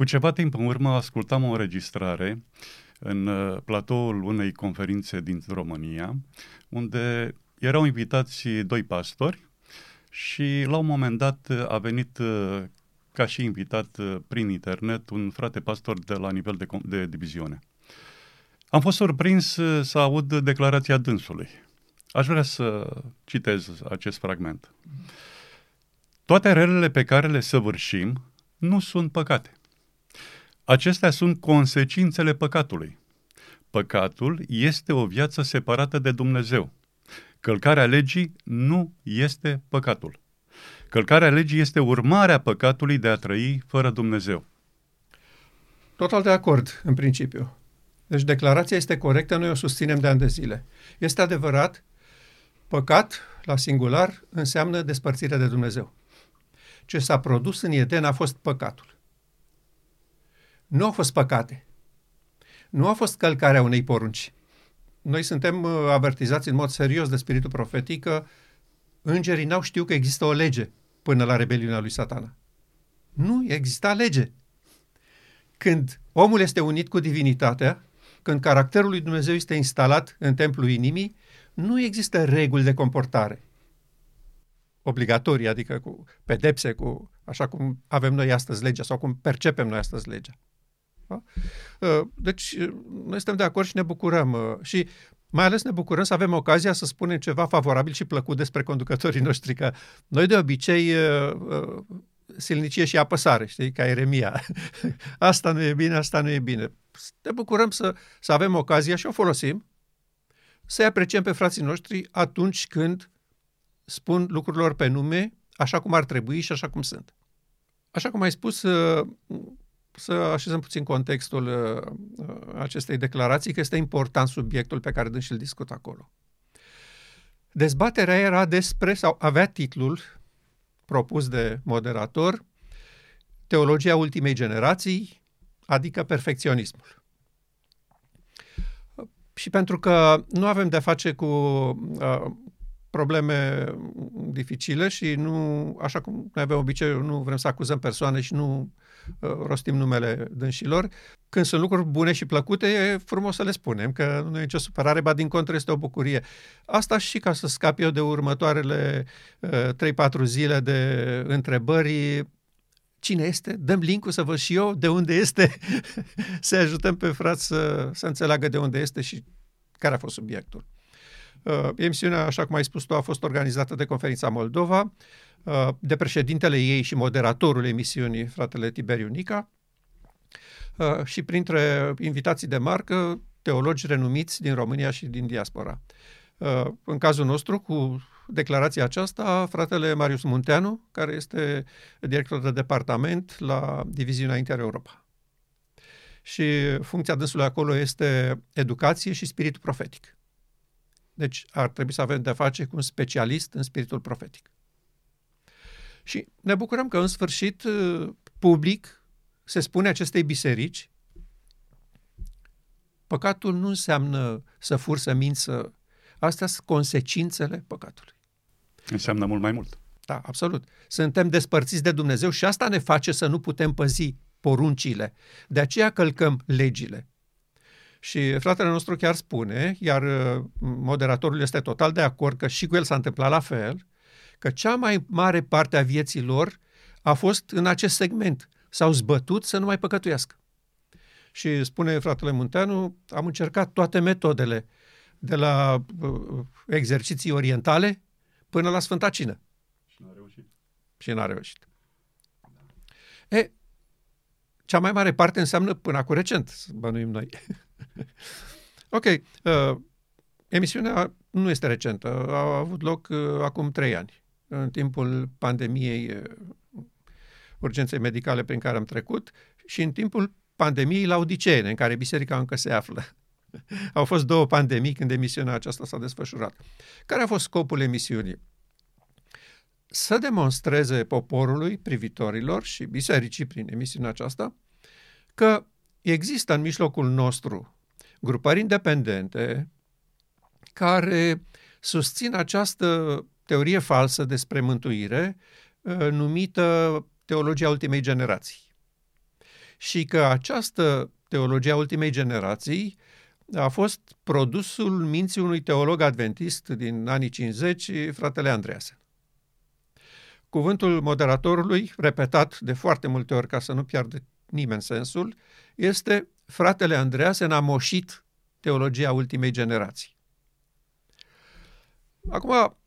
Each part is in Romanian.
Cu ceva timp în urmă ascultam o înregistrare în uh, platoul unei conferințe din România, unde erau invitați doi pastori și la un moment dat a venit uh, ca și invitat uh, prin internet un frate pastor de la nivel de, de diviziune. Am fost surprins să aud declarația dânsului. Aș vrea să citez acest fragment. Toate relele pe care le săvârșim nu sunt păcate. Acestea sunt consecințele păcatului. Păcatul este o viață separată de Dumnezeu. Călcarea legii nu este păcatul. Călcarea legii este urmarea păcatului de a trăi fără Dumnezeu. Total de acord, în principiu. Deci declarația este corectă, noi o susținem de ani de zile. Este adevărat, păcat, la singular, înseamnă despărțirea de Dumnezeu. Ce s-a produs în Eden a fost păcatul. Nu au fost păcate. Nu a fost călcarea unei porunci. Noi suntem uh, avertizați în mod serios de spiritul profetic că îngerii n-au știut că există o lege până la rebeliunea lui satana. Nu exista lege. Când omul este unit cu divinitatea, când caracterul lui Dumnezeu este instalat în templul inimii, nu există reguli de comportare obligatorii, adică cu pedepse, cu așa cum avem noi astăzi legea sau cum percepem noi astăzi legea. Da? Uh, deci, uh, noi suntem de acord și ne bucurăm. Uh, și mai ales ne bucurăm să avem ocazia să spunem ceva favorabil și plăcut despre conducătorii noștri, că noi de obicei silnicie și apăsare, știi, ca Eremia. asta nu e bine, asta nu e bine. Ne bucurăm să, să avem ocazia și o folosim, să-i apreciem pe frații noștri atunci când spun lucrurilor pe nume, așa cum ar trebui și așa cum sunt. Așa cum ai spus, să așezăm puțin contextul acestei declarații, că este important subiectul pe care dânsi îl discut acolo. Dezbaterea era despre, sau avea titlul propus de moderator, Teologia ultimei generații, adică perfecționismul. Și pentru că nu avem de-a face cu uh, probleme dificile și nu, așa cum noi avem obiceiul, nu vrem să acuzăm persoane și nu uh, rostim numele dânșilor. Când sunt lucruri bune și plăcute, e frumos să le spunem, că nu e nicio supărare, ba din contră este o bucurie. Asta și ca să scap eu de următoarele uh, 3-4 zile de întrebări, cine este, dăm link să văd și eu de unde este, să ajutăm pe frați să, să înțeleagă de unde este și care a fost subiectul. Uh, emisiunea, așa cum ai spus tu, a fost organizată de Conferința Moldova, uh, de președintele ei și moderatorul emisiunii, fratele Tiberiu Nica, uh, și printre invitații de marcă, teologi renumiți din România și din diaspora. În cazul nostru, cu declarația aceasta, fratele Marius Munteanu, care este director de departament la Diviziunea Inter-Europa. Și funcția dânsului acolo este educație și spiritul profetic. Deci ar trebui să avem de-a face cu un specialist în spiritul profetic. Și ne bucurăm că în sfârșit public se spune acestei biserici păcatul nu înseamnă să fur, să minți, să... Astea sunt consecințele păcatului. Înseamnă mult mai mult. Da, absolut. Suntem despărțiți de Dumnezeu și asta ne face să nu putem păzi poruncile. De aceea călcăm legile. Și fratele nostru chiar spune, iar uh, moderatorul este total de acord că și cu el s-a întâmplat la fel, că cea mai mare parte a vieții lor a fost în acest segment. S-au zbătut să nu mai păcătuiască. Și spune fratele Munteanu, am încercat toate metodele, de la uh, exerciții orientale până la Sfânta Cină. Și n-a reușit. Și n-a reușit. E, cea mai mare parte înseamnă până acum recent, să bănuim noi. ok. Uh, emisiunea nu este recentă. A avut loc uh, acum trei ani, în timpul pandemiei uh, urgenței medicale prin care am trecut și în timpul pandemiei la Odiceene, în care biserica încă se află. Au fost două pandemii când emisiunea aceasta s-a desfășurat. Care a fost scopul emisiunii? Să demonstreze poporului, privitorilor și bisericii prin emisiunea aceasta că există în mijlocul nostru grupări independente care susțin această teorie falsă despre mântuire uh, numită teologia ultimei generații. și că această teologia ultimei generații a fost produsul minții unui teolog adventist din anii 50, fratele Andreasen. Cuvântul moderatorului, repetat de foarte multe ori ca să nu piardă nimeni sensul, este fratele Andreasen a moșit teologia ultimei generații. Acum,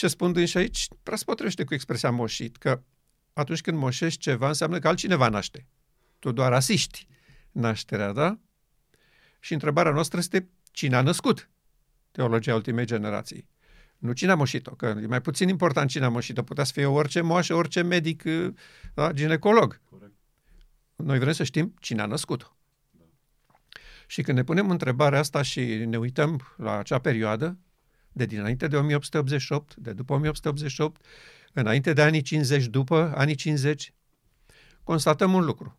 ce spun și aici, prea se potrivește cu expresia moșit, că atunci când moșești ceva, înseamnă că altcineva naște. Tu doar asiști nașterea, da? Și întrebarea noastră este cine a născut teologia ultimei generații. Nu cine a moșit-o, că e mai puțin important cine a moșit-o. Putea să fie orice moașă, orice medic, da? ginecolog. Corect. Noi vrem să știm cine a născut-o. Da. Și când ne punem întrebarea asta și ne uităm la acea perioadă, de dinainte de 1888, de după 1888, înainte de anii 50, după anii 50, constatăm un lucru.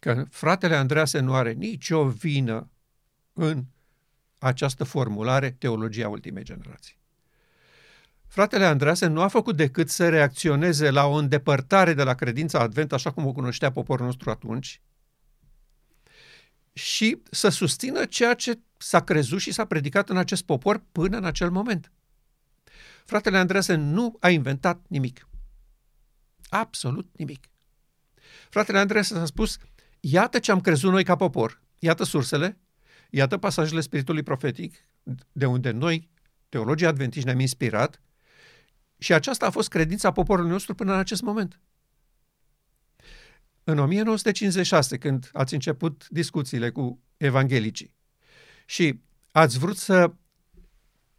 Că fratele Andrease nu are nicio vină în această formulare teologia ultimei generații. Fratele Andrease nu a făcut decât să reacționeze la o îndepărtare de la credința advent, așa cum o cunoștea poporul nostru atunci, și să susțină ceea ce s-a crezut și s-a predicat în acest popor până în acel moment. Fratele Andreasen nu a inventat nimic. Absolut nimic. Fratele Andreasen a spus, iată ce am crezut noi ca popor, iată sursele, iată pasajele spiritului profetic, de unde noi, teologii adventiști, ne-am inspirat și aceasta a fost credința poporului nostru până în acest moment. În 1956, când ați început discuțiile cu evanghelicii și ați vrut să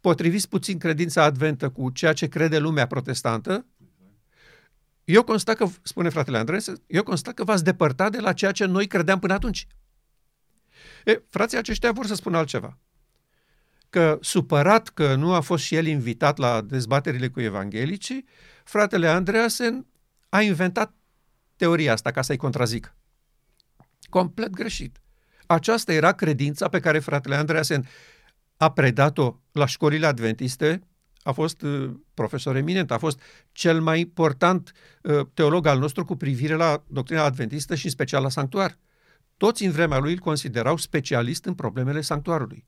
potriviți puțin credința adventă cu ceea ce crede lumea protestantă, eu constat că, spune fratele Andres, eu constat că v-ați depărtat de la ceea ce noi credeam până atunci. E, frații aceștia vor să spună altceva. Că supărat că nu a fost și el invitat la dezbaterile cu evanghelicii, fratele Andreasen a inventat teoria asta ca să-i contrazic. Complet greșit. Aceasta era credința pe care fratele Andreasen a predat-o la școlile adventiste, a fost uh, profesor eminent, a fost cel mai important uh, teolog al nostru cu privire la doctrina adventistă și în special la sanctuar. Toți în vremea lui îl considerau specialist în problemele sanctuarului.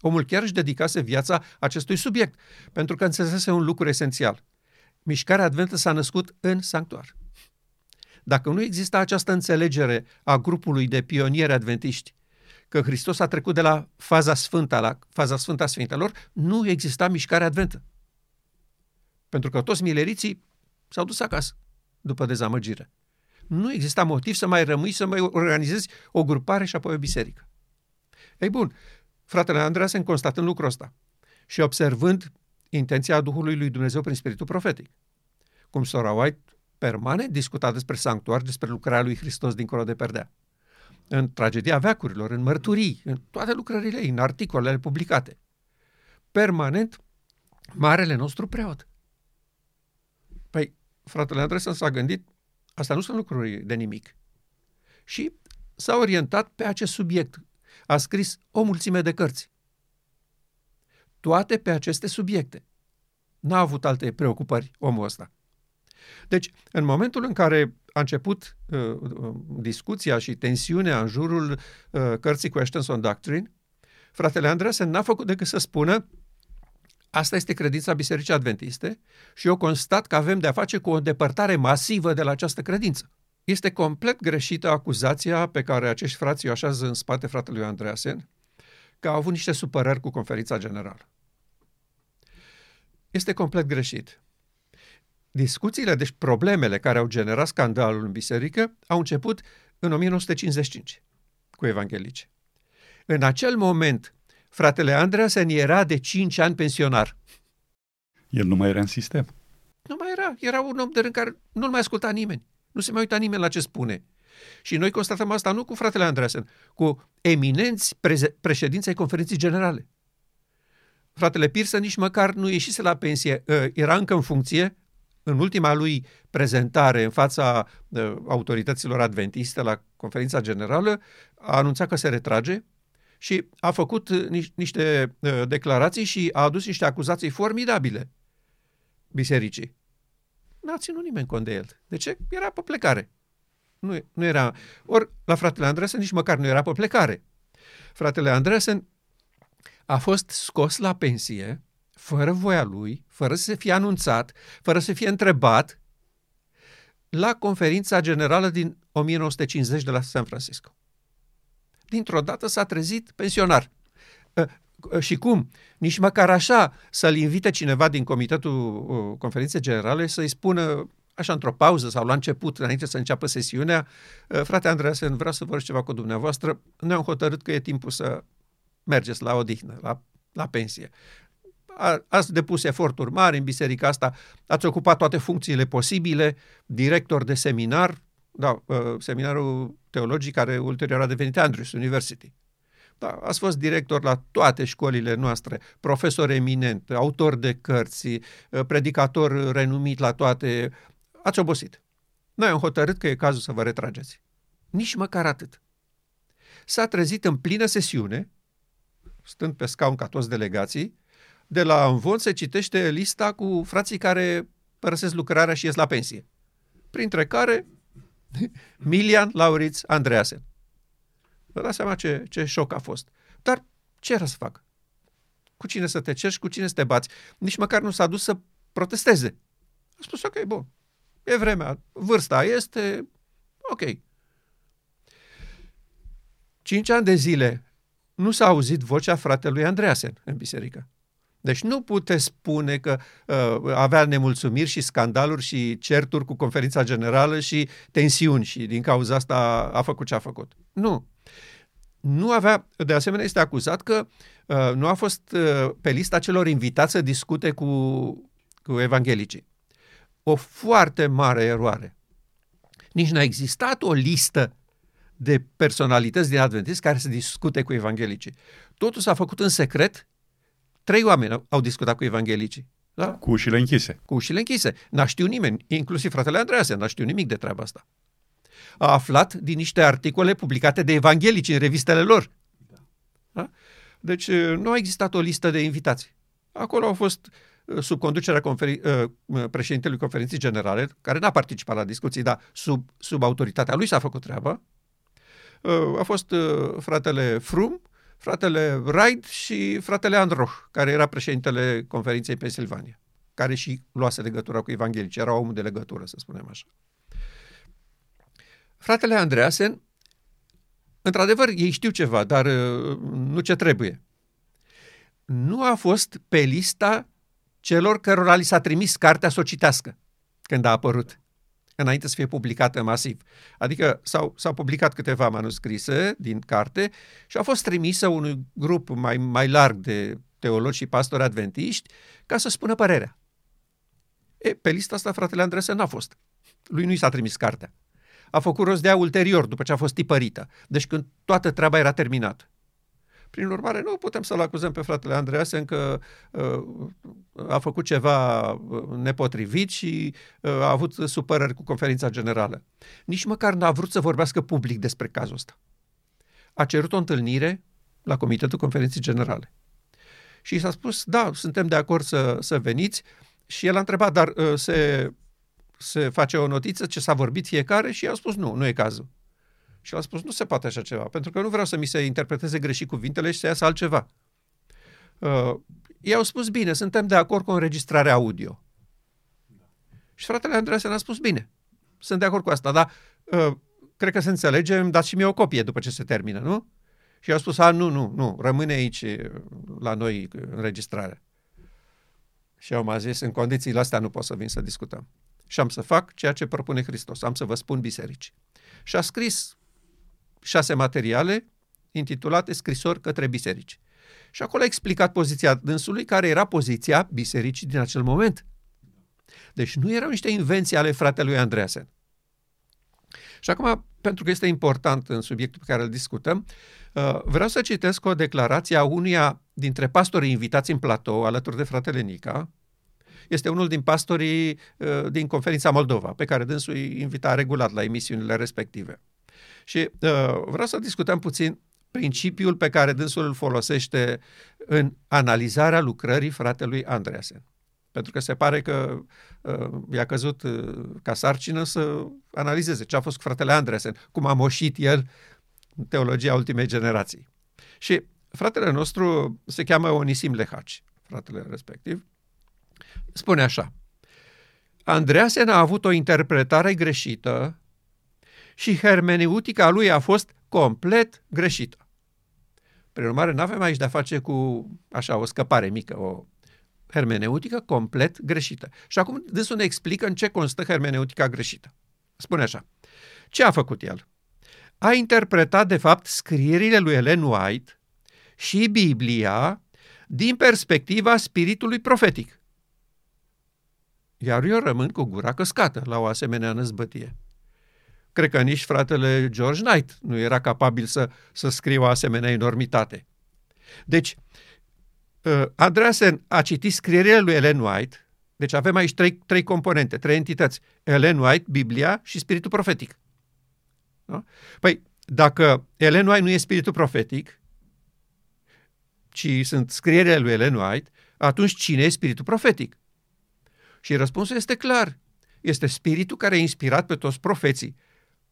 Omul chiar își dedicase viața acestui subiect, pentru că înțelesese un lucru esențial. Mișcarea adventă s-a născut în sanctuar. Dacă nu exista această înțelegere a grupului de pionieri adventiști că Hristos a trecut de la faza sfântă la faza sfântă a Sfintelor, nu exista mișcare adventă. Pentru că toți mileriții s-au dus acasă după dezamăgire. Nu exista motiv să mai rămâi, să mai organizezi o grupare și apoi o biserică. Ei bun, fratele Andreasen constatând lucrul ăsta și observând intenția Duhului lui Dumnezeu prin Spiritul Profetic, cum Sora White permanent discuta despre sanctuar, despre lucrarea lui Hristos dincolo de perdea în tragedia veacurilor, în mărturii, în toate lucrările ei, în articolele publicate. Permanent, marele nostru preot. Păi, fratele Andresen s-a gândit, asta nu sunt lucruri de nimic. Și s-a orientat pe acest subiect. A scris o mulțime de cărți. Toate pe aceste subiecte. N-a avut alte preocupări omul ăsta. Deci, în momentul în care a început uh, uh, discuția și tensiunea în jurul uh, cărții Questions on Doctrine, fratele Andreasen n-a făcut decât să spună asta este credința Bisericii Adventiste și eu constat că avem de-a face cu o depărtare masivă de la această credință. Este complet greșită acuzația pe care acești frați o așează în spate fratelui Andreasen, că au avut niște supărări cu conferința generală. Este complet greșit. Discuțiile, deci problemele care au generat scandalul în biserică, au început în 1955 cu evanghelice. În acel moment, fratele Andreasen era de 5 ani pensionar. El nu mai era în sistem. Nu mai era. Era un om de rând care nu-l mai asculta nimeni. Nu se mai uita nimeni la ce spune. Și noi constatăm asta nu cu fratele Andreasen, cu eminenți preze- președinții ai conferinței generale. Fratele Pirsă nici măcar nu ieșise la pensie, ă, era încă în funcție, în ultima lui prezentare în fața uh, autorităților adventiste la conferința generală, a anunțat că se retrage și a făcut uh, niște uh, declarații și a adus niște acuzații formidabile bisericii. N-a ținut nimeni cont de el. De ce? Era pe plecare. Nu, nu era... Ori la fratele Andresen nici măcar nu era pe plecare. Fratele Andresen a fost scos la pensie, fără voia lui, fără să fie anunțat, fără să fie întrebat, la conferința generală din 1950 de la San Francisco. Dintr-o dată s-a trezit pensionar. Ă, ă, și cum? Nici măcar așa să-l invite cineva din Comitetul ă, Conferinței Generale să-i spună așa într-o pauză sau la început, înainte să înceapă sesiunea, frate Andreasen, vreau să vorbesc ceva cu dumneavoastră, noi am hotărât că e timpul să mergeți la odihnă, la, la pensie. A, ați depus eforturi mari în biserica asta, ați ocupat toate funcțiile posibile, director de seminar, da, seminarul teologic care ulterior a devenit Andrews University. Da, ați fost director la toate școlile noastre, profesor eminent, autor de cărți, predicator renumit la toate. Ați obosit. Noi am hotărât că e cazul să vă retrageți. Nici măcar atât. S-a trezit în plină sesiune, stând pe scaun ca toți delegații, de la învon se citește lista cu frații care părăsesc lucrarea și ies la pensie. Printre care Milian Lauriț Andreasen. Vă dați seama ce, ce șoc a fost. Dar ce era să fac? Cu cine să te cerși, cu cine să te bați? Nici măcar nu s-a dus să protesteze. A spus, ok, bun, e vremea, vârsta este, ok. Cinci ani de zile nu s-a auzit vocea fratelui Andreasen în biserică. Deci nu puteți spune că uh, avea nemulțumiri și scandaluri și certuri cu conferința generală și tensiuni și din cauza asta a făcut ce a făcut. Nu. Nu avea, de asemenea, este acuzat că uh, nu a fost uh, pe lista celor invitați să discute cu, cu evanghelicii. O foarte mare eroare. Nici n-a existat o listă de personalități din Adventist care să discute cu evanghelicii. Totul s-a făcut în secret Trei oameni au discutat cu evanghelicii. Da? Cu ușile închise. Cu ușile închise. N-a știut nimeni, inclusiv fratele Andrease, n-a știut nimic de treaba asta. A aflat din niște articole publicate de evanghelici în revistele lor. Da? Deci nu a existat o listă de invitații. Acolo au fost sub conducerea conferi- președintelui conferinței generale, care n-a participat la discuții, dar sub, sub autoritatea lui s-a făcut treaba. A fost fratele Frum, fratele Wright și fratele Androch, care era președintele conferinței Pennsylvania, care și luase legătura cu evanghelici, era omul de legătură, să spunem așa. Fratele Andreasen, într-adevăr, ei știu ceva, dar uh, nu ce trebuie. Nu a fost pe lista celor cărora li s-a trimis cartea să o citească când a apărut înainte să fie publicată masiv. Adică s-au, s-au publicat câteva manuscrise din carte și a fost trimisă unui grup mai, mai larg de teologi și pastori adventiști ca să spună părerea. E, pe lista asta fratele Andrese n-a fost. Lui nu i s-a trimis cartea. A făcut rost de ea ulterior, după ce a fost tipărită. Deci când toată treaba era terminată. Prin urmare, nu putem să-l acuzăm pe fratele Andreasen că uh, a făcut ceva uh, nepotrivit și uh, a avut supărări cu conferința generală. Nici măcar n-a vrut să vorbească public despre cazul ăsta. A cerut o întâlnire la Comitetul Conferinței Generale. Și s-a spus, da, suntem de acord să, să veniți. Și el a întrebat, dar uh, se, se face o notiță ce s-a vorbit fiecare? Și i-a spus, nu, nu e cazul. Și a spus, nu se poate așa ceva, pentru că nu vreau să mi se interpreteze greșit cuvintele și să iasă altceva. Uh, ei au spus, bine, suntem de acord cu înregistrarea audio. Și fratele Andreea ne-a spus, bine, sunt de acord cu asta, dar uh, cred că se înțelegem, dați și mie o copie după ce se termină, nu? Și au spus, a, nu, nu, nu, rămâne aici uh, la noi înregistrarea. Și au mai zis, în condițiile astea nu pot să vin să discutăm. Și am să fac ceea ce propune Hristos, am să vă spun biserici. Și a scris șase materiale intitulate Scrisori către biserici. Și acolo a explicat poziția dânsului, care era poziția bisericii din acel moment. Deci nu erau niște invenții ale fratelui Andreasen. Și acum, pentru că este important în subiectul pe care îl discutăm, uh, vreau să citesc o declarație a unuia dintre pastorii invitați în platou, alături de fratele Nica. Este unul din pastorii uh, din conferința Moldova, pe care dânsul îi invita regulat la emisiunile respective. Și uh, vreau să discutăm puțin principiul pe care dânsul îl folosește în analizarea lucrării fratelui Andreasen. pentru că se pare că uh, i-a căzut uh, ca sarcină să analizeze ce a fost cu fratele Andresen, cum a moșit el în teologia ultimei generații. Și fratele nostru se cheamă Onisim Lehaci, fratele respectiv, spune așa, Andreasen a avut o interpretare greșită și hermeneutica lui a fost complet greșită. Prin urmare, nu avem aici de-a face cu, așa, o scăpare mică, o hermeneutică complet greșită. Și acum dânsul ne explică în ce constă hermeneutica greșită. Spune așa. Ce a făcut el? A interpretat, de fapt, scrierile lui Ellen White și Biblia din perspectiva spiritului profetic. Iar eu rămân cu gura căscată la o asemenea năzbătie. Cred că nici fratele George Knight nu era capabil să, să scrie o asemenea enormitate. Deci, uh, Andreasen a citit scrierile lui Ellen White, deci avem aici trei, trei componente, trei entități. Ellen White, Biblia și spiritul profetic. Da? Păi, dacă Ellen White nu e spiritul profetic, ci sunt scrierile lui Ellen White, atunci cine e spiritul profetic? Și răspunsul este clar. Este spiritul care a inspirat pe toți profeții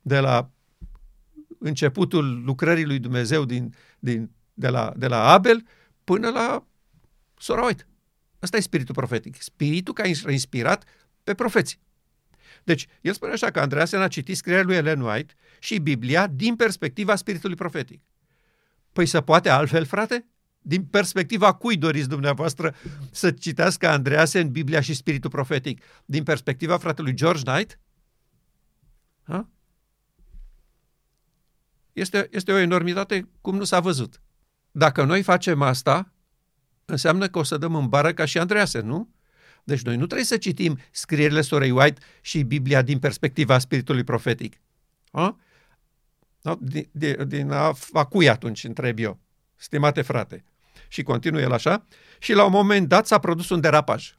de la începutul lucrării lui Dumnezeu din, din, de, la, de la Abel până la sora White. Ăsta e spiritul profetic. Spiritul care a inspirat pe profeții. Deci, el spune așa că Andreasen a citit scrierea lui Ellen White și Biblia din perspectiva spiritului profetic. Păi să poate altfel, frate? Din perspectiva cui doriți dumneavoastră să citească Andreasen Biblia și spiritul profetic? Din perspectiva fratelui George Knight? Ha? Este, este o enormitate cum nu s-a văzut. Dacă noi facem asta, înseamnă că o să dăm în bară ca și Andreasen, nu? Deci noi nu trebuie să citim scrierile sorei White și Biblia din perspectiva spiritului profetic. A? Din, din, din a, a cui atunci, întreb eu, stimate frate. Și continuă el așa. Și la un moment dat s-a produs un derapaj.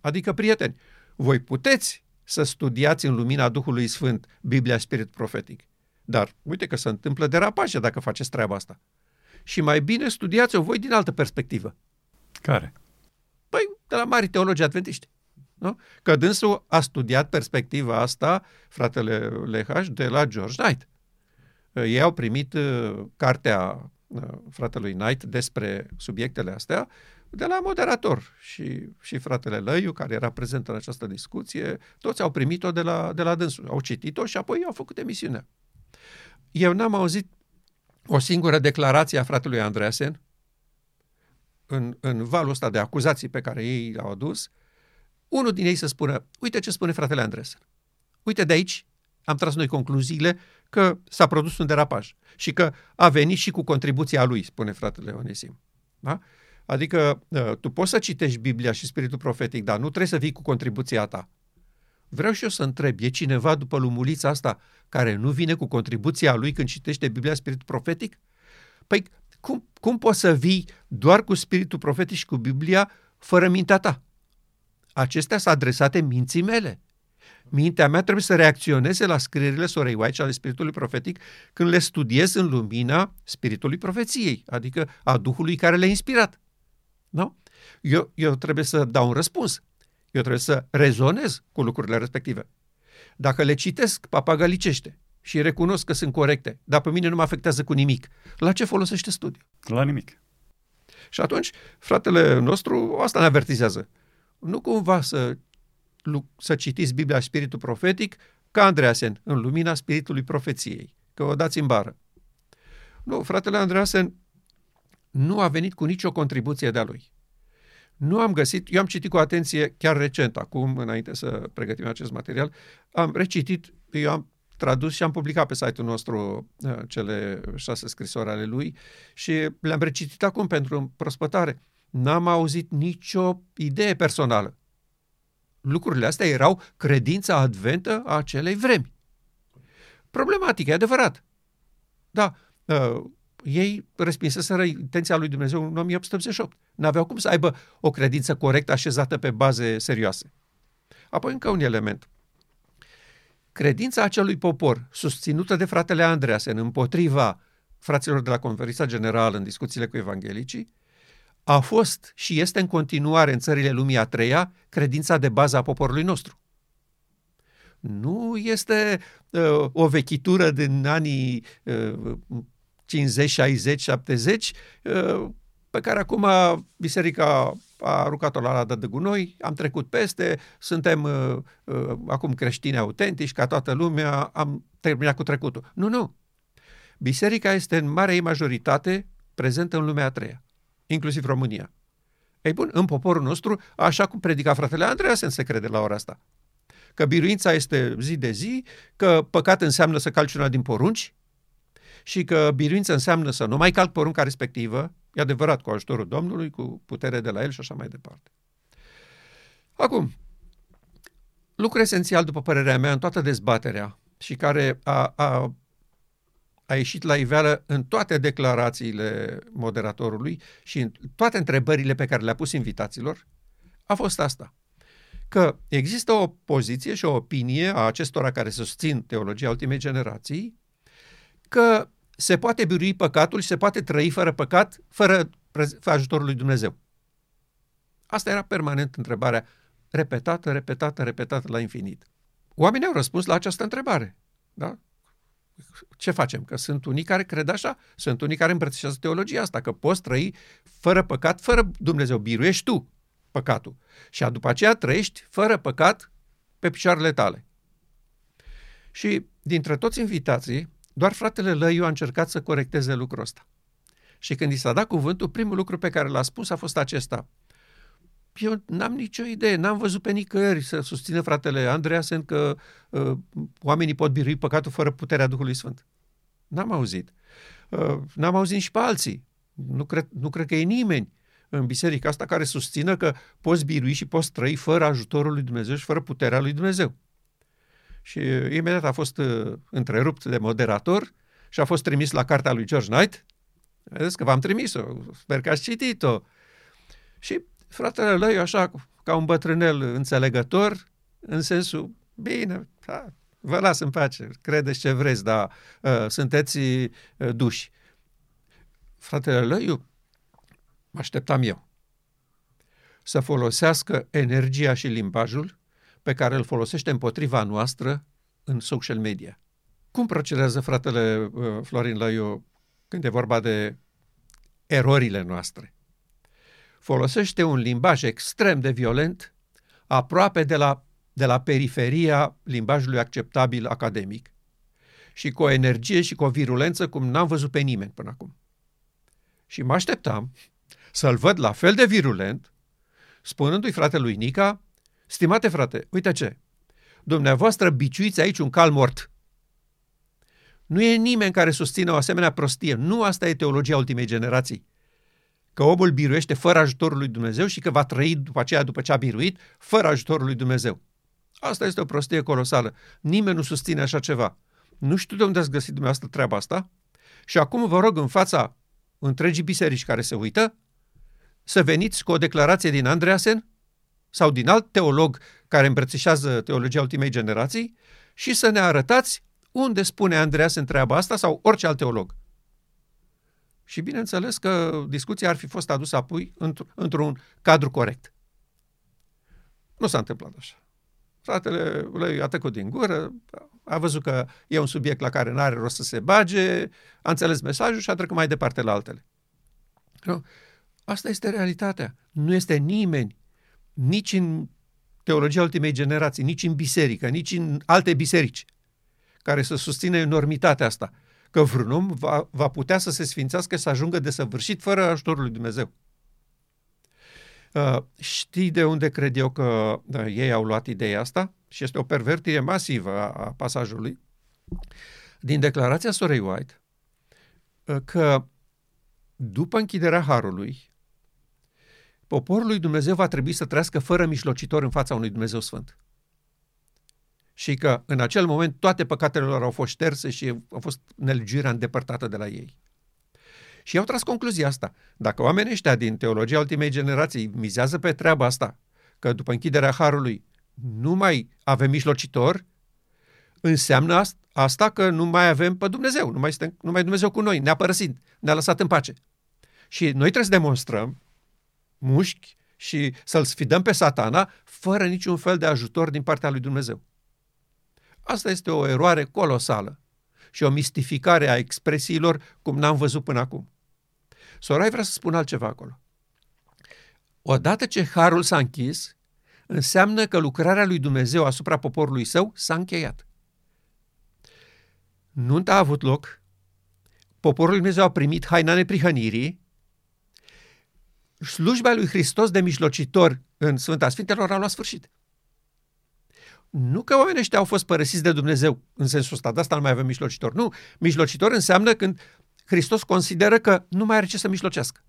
Adică, prieteni, voi puteți să studiați în lumina Duhului Sfânt Biblia Spirit Profetic. Dar uite că se întâmplă derapaje dacă faceți treaba asta. Și mai bine studiați-o voi din altă perspectivă. Care? Păi, de la mari teologi adventiști. Nu? Că dânsul a studiat perspectiva asta, fratele Lehaș, de la George Knight. Ei au primit uh, cartea uh, fratelui Knight despre subiectele astea de la moderator și, și fratele Lăiu, care era prezent în această discuție, toți au primit-o de la, de la dânsul. Au citit-o și apoi au făcut emisiunea. Eu n-am auzit o singură declarație a fratelui Andreasen în, în valul ăsta de acuzații pe care ei l-au adus, unul din ei să spună, uite ce spune fratele Andreasen. Uite de aici am tras noi concluziile că s-a produs un derapaj și că a venit și cu contribuția lui, spune fratele Onesim. Da? Adică ă, tu poți să citești Biblia și Spiritul Profetic, dar nu trebuie să vii cu contribuția ta. Vreau și eu să întreb, e cineva după lumulița asta care nu vine cu contribuția lui când citește Biblia Spiritul Profetic? Păi cum, cum poți să vii doar cu Spiritul Profetic și cu Biblia fără mintea ta? Acestea sunt adresate minții mele. Mintea mea trebuie să reacționeze la scrierile sorei White și ale Spiritului Profetic când le studiez în lumina Spiritului Profeției, adică a Duhului care le-a inspirat. Nu? Eu, eu trebuie să dau un răspuns. Eu trebuie să rezonez cu lucrurile respective. Dacă le citesc papagalicește și recunosc că sunt corecte, dar pe mine nu mă afectează cu nimic, la ce folosește studiul? La nimic. Și atunci, fratele nostru, asta ne avertizează. Nu cumva să, să citiți Biblia Spiritul Profetic ca Andreasen, în lumina Spiritului Profeției, că o dați în bară. Nu, fratele Andreasen nu a venit cu nicio contribuție de-a lui. Nu am găsit, eu am citit cu atenție chiar recent, acum, înainte să pregătim acest material, am recitit, eu am tradus și am publicat pe site-ul nostru uh, cele șase scrisori ale lui și le-am recitit acum pentru prospătare. N-am auzit nicio idee personală. Lucrurile astea erau credința adventă a acelei vremi. Problematică, e adevărat. Da, uh, ei respinseseră intenția lui Dumnezeu în 1888. N-aveau cum să aibă o credință corectă așezată pe baze serioase. Apoi încă un element. Credința acelui popor, susținută de fratele Andreasen împotriva fraților de la conferința generală în discuțiile cu evanghelicii, a fost și este în continuare în țările lumii a treia credința de bază a poporului nostru. Nu este uh, o vechitură din anii uh, 50, 60, 70, uh, pe care acum biserica a aruncat-o la ladă de gunoi, am trecut peste, suntem uh, uh, acum creștini autentici, ca toată lumea, am terminat cu trecutul. Nu, nu. Biserica este în mare majoritate prezentă în lumea a treia, inclusiv România. Ei bun, în poporul nostru, așa cum predica fratele Andreea, se crede la ora asta. Că biruința este zi de zi, că păcat înseamnă să calci una din porunci și că biruința înseamnă să nu mai calc porunca respectivă, E adevărat, cu ajutorul Domnului, cu putere de la El și așa mai departe. Acum, lucru esențial, după părerea mea, în toată dezbaterea și care a, a, a ieșit la iveală în toate declarațiile moderatorului și în toate întrebările pe care le-a pus invitaților, a fost asta. Că există o poziție și o opinie a acestora care susțin teologia ultimei generații, că se poate birui păcatul și se poate trăi fără păcat, fără, fără ajutorul lui Dumnezeu. Asta era permanent întrebarea, repetată, repetată, repetată la infinit. Oamenii au răspuns la această întrebare. Da? Ce facem? Că sunt unii care cred așa, sunt unii care îmbrățișează teologia asta, că poți trăi fără păcat, fără Dumnezeu. Biruiești tu păcatul. Și după aceea trăiești fără păcat pe picioarele tale. Și dintre toți invitații, doar fratele Lăiu a încercat să corecteze lucrul ăsta. Și când i s-a dat cuvântul, primul lucru pe care l-a spus a fost acesta. Eu n-am nicio idee, n-am văzut pe nicăieri să susțină fratele Andreasen că uh, oamenii pot birui păcatul fără puterea Duhului Sfânt. N-am auzit. Uh, n-am auzit și pe alții. Nu cred, nu cred că e nimeni în biserica asta care susțină că poți birui și poți trăi fără ajutorul lui Dumnezeu și fără puterea lui Dumnezeu și imediat a fost uh, întrerupt de moderator și a fost trimis la cartea lui George Knight. Vedeți că v-am trimis-o, sper că ați citit-o. Și fratele lui, așa, ca un bătrânel înțelegător, în sensul, bine, da, vă las în pace, credeți ce vreți, dar uh, sunteți uh, duși. Fratele lui, mă așteptam eu să folosească energia și limbajul pe care îl folosește împotriva noastră în social media. Cum procedează fratele uh, Florin Lăiu când e vorba de erorile noastre? Folosește un limbaj extrem de violent, aproape de la, de la periferia limbajului acceptabil academic și cu o energie și cu o virulență cum n-am văzut pe nimeni până acum. Și mă așteptam să-l văd la fel de virulent, spunându-i fratelui Nica Stimate frate, uite ce, dumneavoastră biciuiți aici un cal mort. Nu e nimeni care susține o asemenea prostie. Nu asta e teologia ultimei generații. Că omul biruiește fără ajutorul lui Dumnezeu și că va trăi după aceea, după ce a biruit, fără ajutorul lui Dumnezeu. Asta este o prostie colosală. Nimeni nu susține așa ceva. Nu știu de unde ați găsit dumneavoastră treaba asta și acum vă rog în fața întregii biserici care se uită să veniți cu o declarație din Andreasen sau din alt teolog care îmbrățișează teologia ultimei generații și să ne arătați unde spune Andreas în treaba asta sau orice alt teolog. Și bineînțeles că discuția ar fi fost adusă apoi într-un cadru corect. Nu s-a întâmplat așa. Fratele lui a tăcut din gură, a văzut că e un subiect la care nu are rost să se bage, a înțeles mesajul și a trecut mai departe la altele. Nu? Asta este realitatea. Nu este nimeni nici în teologia ultimei generații, nici în biserică, nici în alte biserici, care să susține enormitatea asta, că vreun om va, va putea să se sfințească, să ajungă de săvârșit fără ajutorul lui Dumnezeu. Uh, știi de unde cred eu că uh, ei au luat ideea asta? Și este o pervertire masivă a, a pasajului. Din declarația Sorei White, uh, că după închiderea Harului, poporul lui Dumnezeu va trebui să trăiască fără mijlocitor în fața unui Dumnezeu Sfânt. Și că în acel moment toate păcatele lor au fost șterse și a fost nelegiuirea îndepărtată de la ei. Și au tras concluzia asta. Dacă oamenii ăștia din teologia ultimei generații mizează pe treaba asta, că după închiderea Harului nu mai avem mijlocitor, înseamnă asta că nu mai avem pe Dumnezeu, nu mai, suntem, nu mai Dumnezeu cu noi, ne-a părăsit, ne-a lăsat în pace. Și noi trebuie să demonstrăm mușchi și să-l sfidăm pe satana fără niciun fel de ajutor din partea lui Dumnezeu. Asta este o eroare colosală și o mistificare a expresiilor cum n-am văzut până acum. Sorai vrea să spun altceva acolo. Odată ce harul s-a închis, înseamnă că lucrarea lui Dumnezeu asupra poporului său s-a încheiat. Nunta a avut loc, poporul lui Dumnezeu a primit haina neprihănirii, slujba lui Hristos de mijlocitor în Sfânta Sfintelor a luat sfârșit. Nu că oamenii ăștia au fost părăsiți de Dumnezeu în sensul ăsta, de asta nu mai avem mijlocitor. Nu, mijlocitor înseamnă când Hristos consideră că nu mai are ce să mijlocească.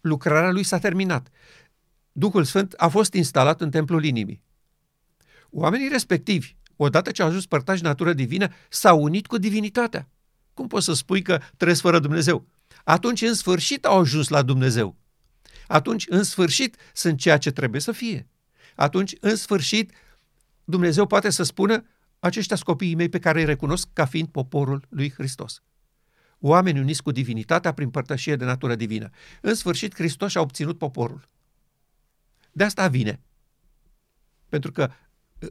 Lucrarea lui s-a terminat. Duhul Sfânt a fost instalat în templul inimii. Oamenii respectivi, odată ce au ajuns părtași natură divină, s-au unit cu divinitatea. Cum poți să spui că trăiesc fără Dumnezeu? Atunci, în sfârșit, au ajuns la Dumnezeu. Atunci, în sfârșit, sunt ceea ce trebuie să fie. Atunci, în sfârșit, Dumnezeu poate să spună, aceștia sunt copiii mei pe care îi recunosc ca fiind poporul lui Hristos. Oameni uniți cu divinitatea prin părtășie de natură divină. În sfârșit, Hristos a obținut poporul. De asta vine. Pentru că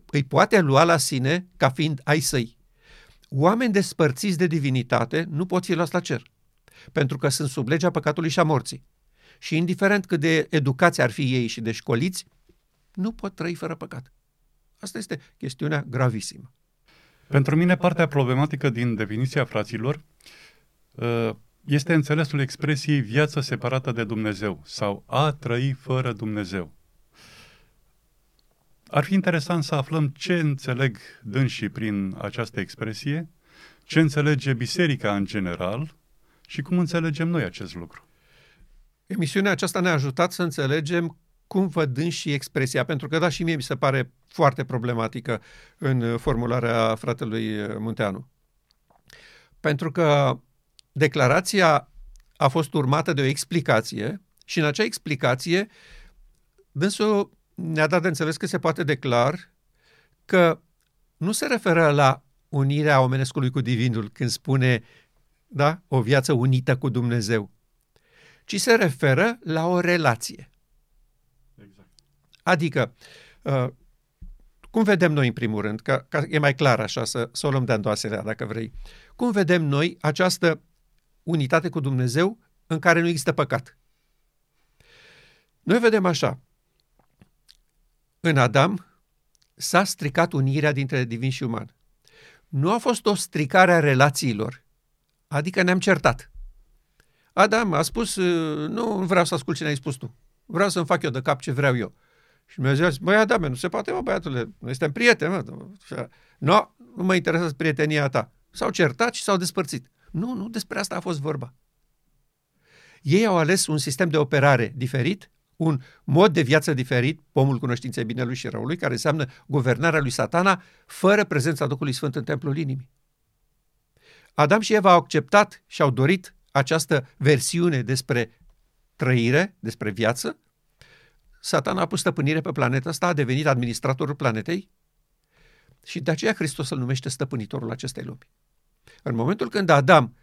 îi poate lua la sine ca fiind ai săi. Oameni despărțiți de divinitate nu pot fi luați la cer, pentru că sunt sub legea păcatului și a morții. Și indiferent cât de educați ar fi ei și de școliți, nu pot trăi fără păcat. Asta este chestiunea gravisimă. Pentru mine, partea problematică din definiția fraților uh, este înțelesul expresiei viață separată de Dumnezeu sau a trăi fără Dumnezeu. Ar fi interesant să aflăm ce înțeleg dânsii prin această expresie, ce înțelege biserica în general și cum înțelegem noi acest lucru. Emisiunea aceasta ne-a ajutat să înțelegem cum văd și expresia, pentru că da, și mie mi se pare foarte problematică în formularea fratelui Munteanu. Pentru că declarația a fost urmată de o explicație și în acea explicație dânsul ne-a dat de înțeles că se poate declar că nu se referă la unirea omenescului cu divinul când spune da, o viață unită cu Dumnezeu, ci se referă la o relație. Exact. Adică, uh, cum vedem noi în primul rând, că, că e mai clar așa, să, să o luăm de îndoaselea dacă vrei, cum vedem noi această unitate cu Dumnezeu în care nu există păcat? Noi vedem așa, în Adam s-a stricat unirea dintre divin și uman. Nu a fost o stricare a relațiilor, adică ne-am certat. Adam a spus, nu vreau să ascult ce ne-ai spus tu, vreau să-mi fac eu de cap ce vreau eu. Și Dumnezeu a zis, băi Adame, nu se poate, mă, băiatule, noi suntem prieteni, mă. No, nu mă interesează prietenia ta. S-au certat și s-au despărțit. Nu, nu despre asta a fost vorba. Ei au ales un sistem de operare diferit, un mod de viață diferit, pomul cunoștinței binelui și răului, care înseamnă guvernarea lui satana fără prezența Duhului Sfânt în templul inimii. Adam și Eva au acceptat și au dorit această versiune despre trăire, despre viață. Satana a pus stăpânire pe planeta asta, a devenit administratorul planetei și de aceea Hristos îl numește stăpânitorul acestei lumi. În momentul când Adam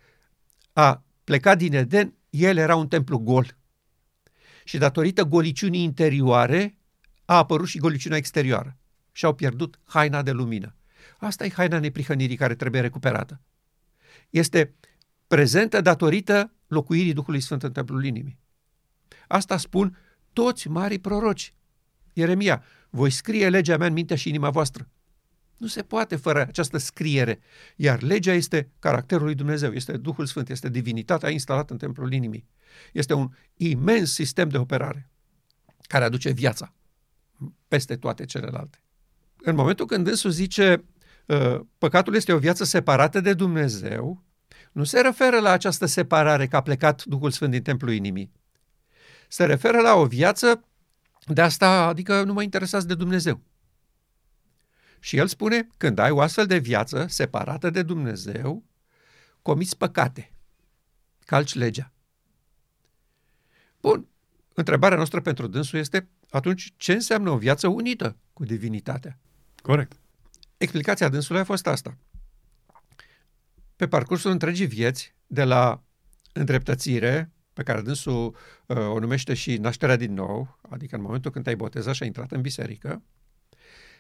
a plecat din Eden, el era un templu gol, și datorită goliciunii interioare a apărut și goliciunea exterioară și au pierdut haina de lumină. Asta e haina neprihănirii care trebuie recuperată. Este prezentă datorită locuirii Duhului Sfânt în templul inimii. Asta spun toți marii proroci. Ieremia, voi scrie legea mea în mintea și inima voastră. Nu se poate fără această scriere. Iar legea este caracterul lui Dumnezeu, este Duhul Sfânt, este divinitatea instalată în templul inimii. Este un imens sistem de operare care aduce viața peste toate celelalte. În momentul când însul zice ă, păcatul este o viață separată de Dumnezeu, nu se referă la această separare că a plecat Duhul Sfânt din templul inimii. Se referă la o viață de asta, adică nu mă interesați de Dumnezeu. Și el spune, când ai o astfel de viață separată de Dumnezeu, comiți păcate, calci legea. Bun, întrebarea noastră pentru dânsul este, atunci ce înseamnă o viață unită cu divinitatea? Corect. Explicația dânsului a fost asta. Pe parcursul întregii vieți, de la îndreptățire pe care dânsul uh, o numește și nașterea din nou, adică în momentul când te-ai botezat și ai intrat în biserică,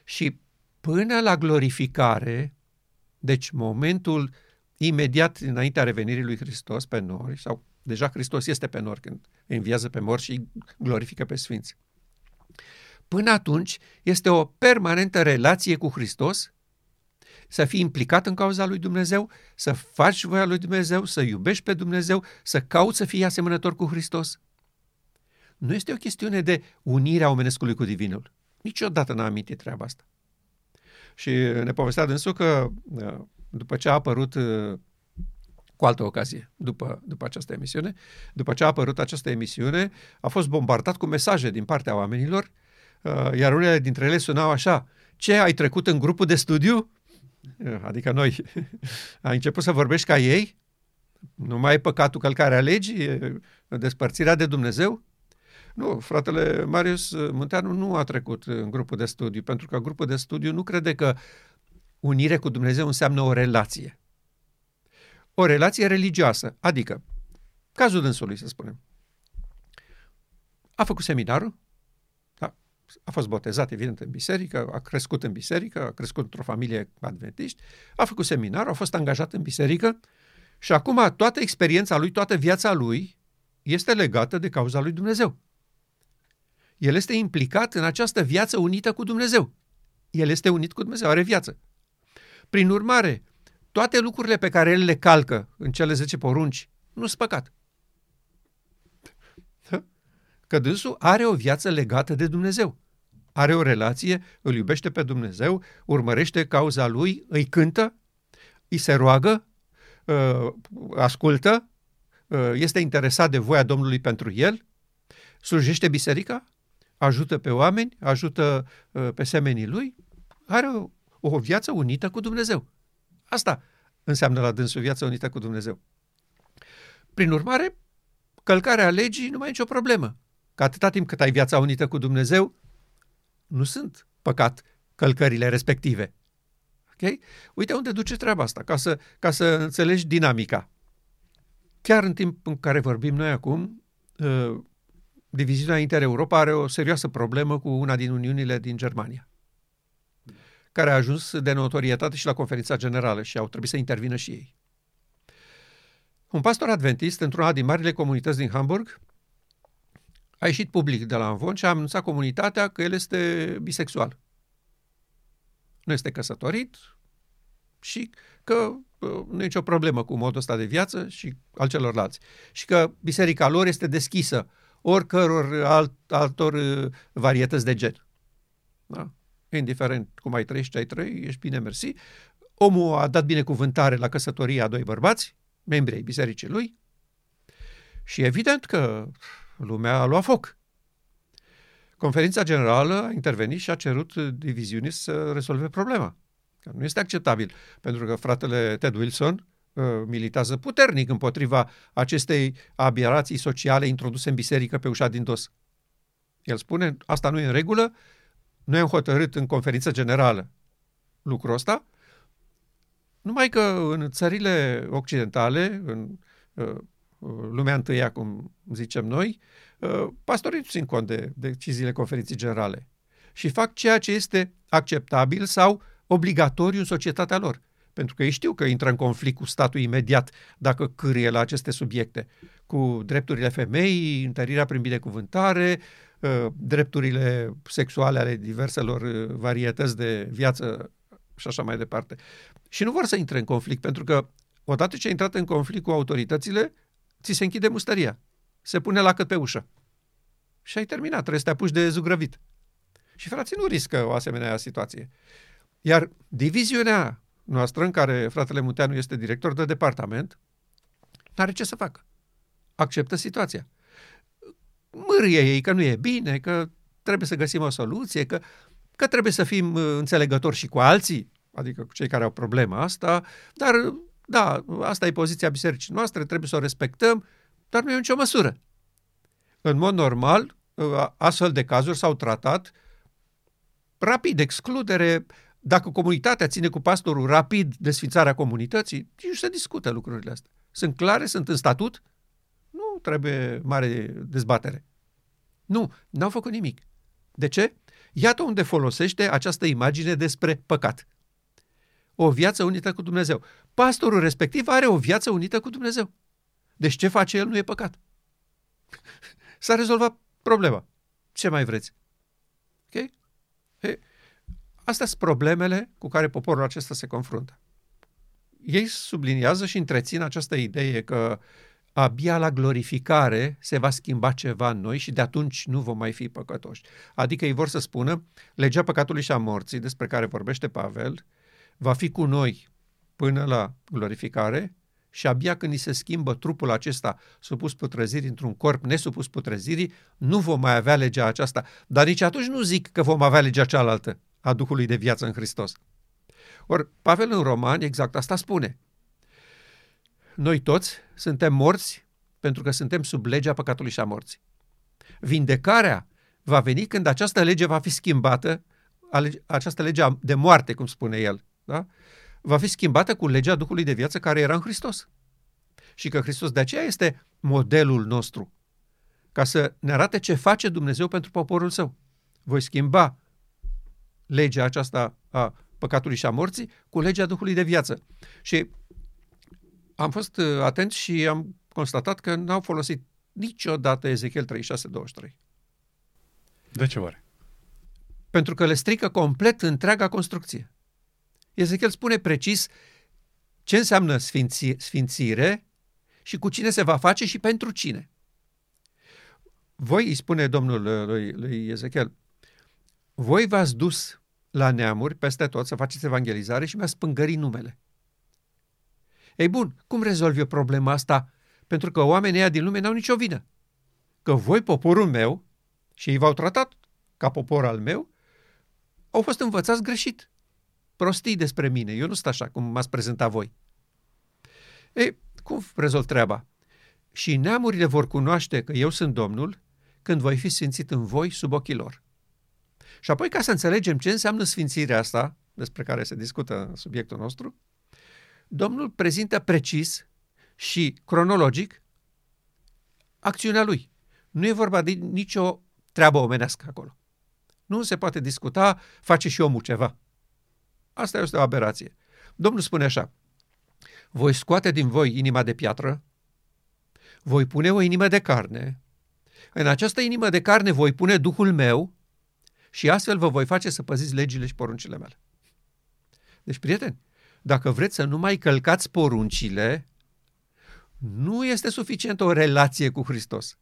și până la glorificare, deci momentul imediat înaintea revenirii lui Hristos pe nori, sau deja Hristos este pe nori când înviază pe mor și glorifică pe sfinți. Până atunci este o permanentă relație cu Hristos, să fii implicat în cauza lui Dumnezeu, să faci voia lui Dumnezeu, să iubești pe Dumnezeu, să cauți să fii asemănător cu Hristos. Nu este o chestiune de unirea omenescului cu divinul. Niciodată n-am amintit treaba asta. Și ne povestea dânsul că uh, după ce a apărut uh, cu altă ocazie, după, după această emisiune, după ce a apărut această emisiune, a fost bombardat cu mesaje din partea oamenilor, uh, iar unele dintre ele sunau așa, ce, ai trecut în grupul de studiu? Adică noi, ai început să vorbești ca ei? Nu mai e păcatul călcarea legii, despărțirea de Dumnezeu? Nu, fratele Marius Munteanu nu a trecut în grupul de studiu, pentru că grupul de studiu nu crede că unire cu Dumnezeu înseamnă o relație. O relație religioasă, adică, cazul dânsului, să spunem. A făcut seminarul, da, a fost botezat, evident, în biserică, a crescut în biserică, a crescut într-o familie adventiști, a făcut seminarul, a fost angajat în biserică și acum toată experiența lui, toată viața lui este legată de cauza lui Dumnezeu. El este implicat în această viață unită cu Dumnezeu. El este unit cu Dumnezeu, are viață. Prin urmare, toate lucrurile pe care el le calcă în cele 10 porunci nu sunt păcat. Că dânsul are o viață legată de Dumnezeu. Are o relație, îl iubește pe Dumnezeu, urmărește cauza lui, îi cântă, îi se roagă, uh, ascultă, uh, este interesat de voia Domnului pentru el, slujește biserica, ajută pe oameni, ajută uh, pe semenii lui, are o, o viață unită cu Dumnezeu. Asta înseamnă la dânsul viața unită cu Dumnezeu. Prin urmare, călcarea legii nu mai e nicio problemă. Că atâta timp cât ai viața unită cu Dumnezeu, nu sunt păcat călcările respective. Ok? Uite unde duce treaba asta, ca să, ca să înțelegi dinamica. Chiar în timp în care vorbim noi acum, uh, diviziunea Inter-Europa are o serioasă problemă cu una din uniunile din Germania, care a ajuns de notorietate și la conferința generală și au trebuit să intervină și ei. Un pastor adventist într-una din marile comunități din Hamburg a ieșit public de la Anvon și a anunțat comunitatea că el este bisexual. Nu este căsătorit și că uh, nu e nicio problemă cu modul ăsta de viață și al celorlalți. Și că biserica lor este deschisă oricăror alt, altor uh, varietăți de gen. Da? Indiferent cum ai trăi și ce ai trăi, ești bine mersi. Omul a dat binecuvântare la căsătoria a doi bărbați, membri ai bisericii lui, și evident că lumea a luat foc. Conferința generală a intervenit și a cerut diviziunii să rezolve problema. Că nu este acceptabil, pentru că fratele Ted Wilson Uh, militează puternic împotriva acestei aberații sociale introduse în biserică pe ușa din dos. El spune, asta nu e în regulă, noi am hotărât în conferință generală lucrul ăsta, numai că în țările occidentale, în uh, lumea întâia, cum zicem noi, uh, pastorii nu țin cont de deciziile conferinței generale și fac ceea ce este acceptabil sau obligatoriu în societatea lor pentru că ei știu că intră în conflict cu statul imediat dacă cârie la aceste subiecte, cu drepturile femeii, întărirea prin binecuvântare, ă, drepturile sexuale ale diverselor ă, varietăți de viață și așa mai departe. Și nu vor să intre în conflict, pentru că odată ce ai intrat în conflict cu autoritățile, ți se închide mustăria. Se pune la cât pe ușă. Și ai terminat, trebuie să te apuci de zugrăvit. Și frații nu riscă o asemenea situație. Iar diviziunea noastră, în care fratele Muteanu este director de departament, n-are ce să facă. Acceptă situația. Mârie ei că nu e bine, că trebuie să găsim o soluție, că, că trebuie să fim uh, înțelegători și cu alții, adică cu cei care au problema asta, dar da, asta e poziția bisericii noastre, trebuie să o respectăm, dar nu e nicio măsură. În mod normal, uh, astfel de cazuri s-au tratat rapid, excludere, dacă comunitatea ține cu pastorul rapid desfințarea comunității, nici nu se discută lucrurile astea. Sunt clare, sunt în statut, nu trebuie mare dezbatere. Nu, n-au făcut nimic. De ce? Iată unde folosește această imagine despre păcat. O viață unită cu Dumnezeu. Pastorul respectiv are o viață unită cu Dumnezeu. Deci ce face el nu e păcat. S-a rezolvat problema. Ce mai vreți? Ok? He. Astea sunt problemele cu care poporul acesta se confruntă. Ei subliniază și întrețin această idee că abia la glorificare se va schimba ceva în noi și de atunci nu vom mai fi păcătoși. Adică ei vor să spună, legea păcatului și a morții, despre care vorbește Pavel, va fi cu noi până la glorificare și abia când ni se schimbă trupul acesta supus putrăzirii într-un corp nesupus putrezirii, nu vom mai avea legea aceasta. Dar nici atunci nu zic că vom avea legea cealaltă a Duhului de viață în Hristos. Ori Pavel în Roman exact asta spune. Noi toți suntem morți pentru că suntem sub legea păcatului și a morții. Vindecarea va veni când această lege va fi schimbată, această lege de moarte, cum spune el, da? va fi schimbată cu legea Duhului de viață care era în Hristos. Și că Hristos de aceea este modelul nostru, ca să ne arate ce face Dumnezeu pentru poporul său. Voi schimba legea aceasta a păcatului și a morții cu legea Duhului de viață. Și am fost uh, atent și am constatat că n-au folosit niciodată Ezechiel 36-23. De ce oare? Pentru că le strică complet întreaga construcție. Ezechiel spune precis ce înseamnă sfinți, sfințire și cu cine se va face și pentru cine. Voi, îi spune Domnul uh, lui, lui Ezechiel, voi v-ați dus la neamuri peste tot să faceți evangelizare și mi-a spângărit numele. Ei bun, cum rezolvi eu problema asta? Pentru că oamenii ăia din lume n-au nicio vină. Că voi, poporul meu, și ei v-au tratat ca popor al meu, au fost învățați greșit. Prostii despre mine. Eu nu sunt așa cum m-ați prezentat voi. Ei, cum rezolv treaba? Și neamurile vor cunoaște că eu sunt Domnul când voi fi sfințit în voi sub ochii lor. Și apoi, ca să înțelegem ce înseamnă sfințirea asta, despre care se discută în subiectul nostru, Domnul prezintă precis și cronologic acțiunea lui. Nu e vorba de nicio treabă omenească acolo. Nu se poate discuta, face și omul ceva. Asta este o aberație. Domnul spune așa, voi scoate din voi inima de piatră, voi pune o inimă de carne, în această inimă de carne voi pune Duhul meu și astfel vă voi face să păziți legile și poruncile mele. Deci, prieteni, dacă vreți să nu mai călcați poruncile, nu este suficient o relație cu Hristos.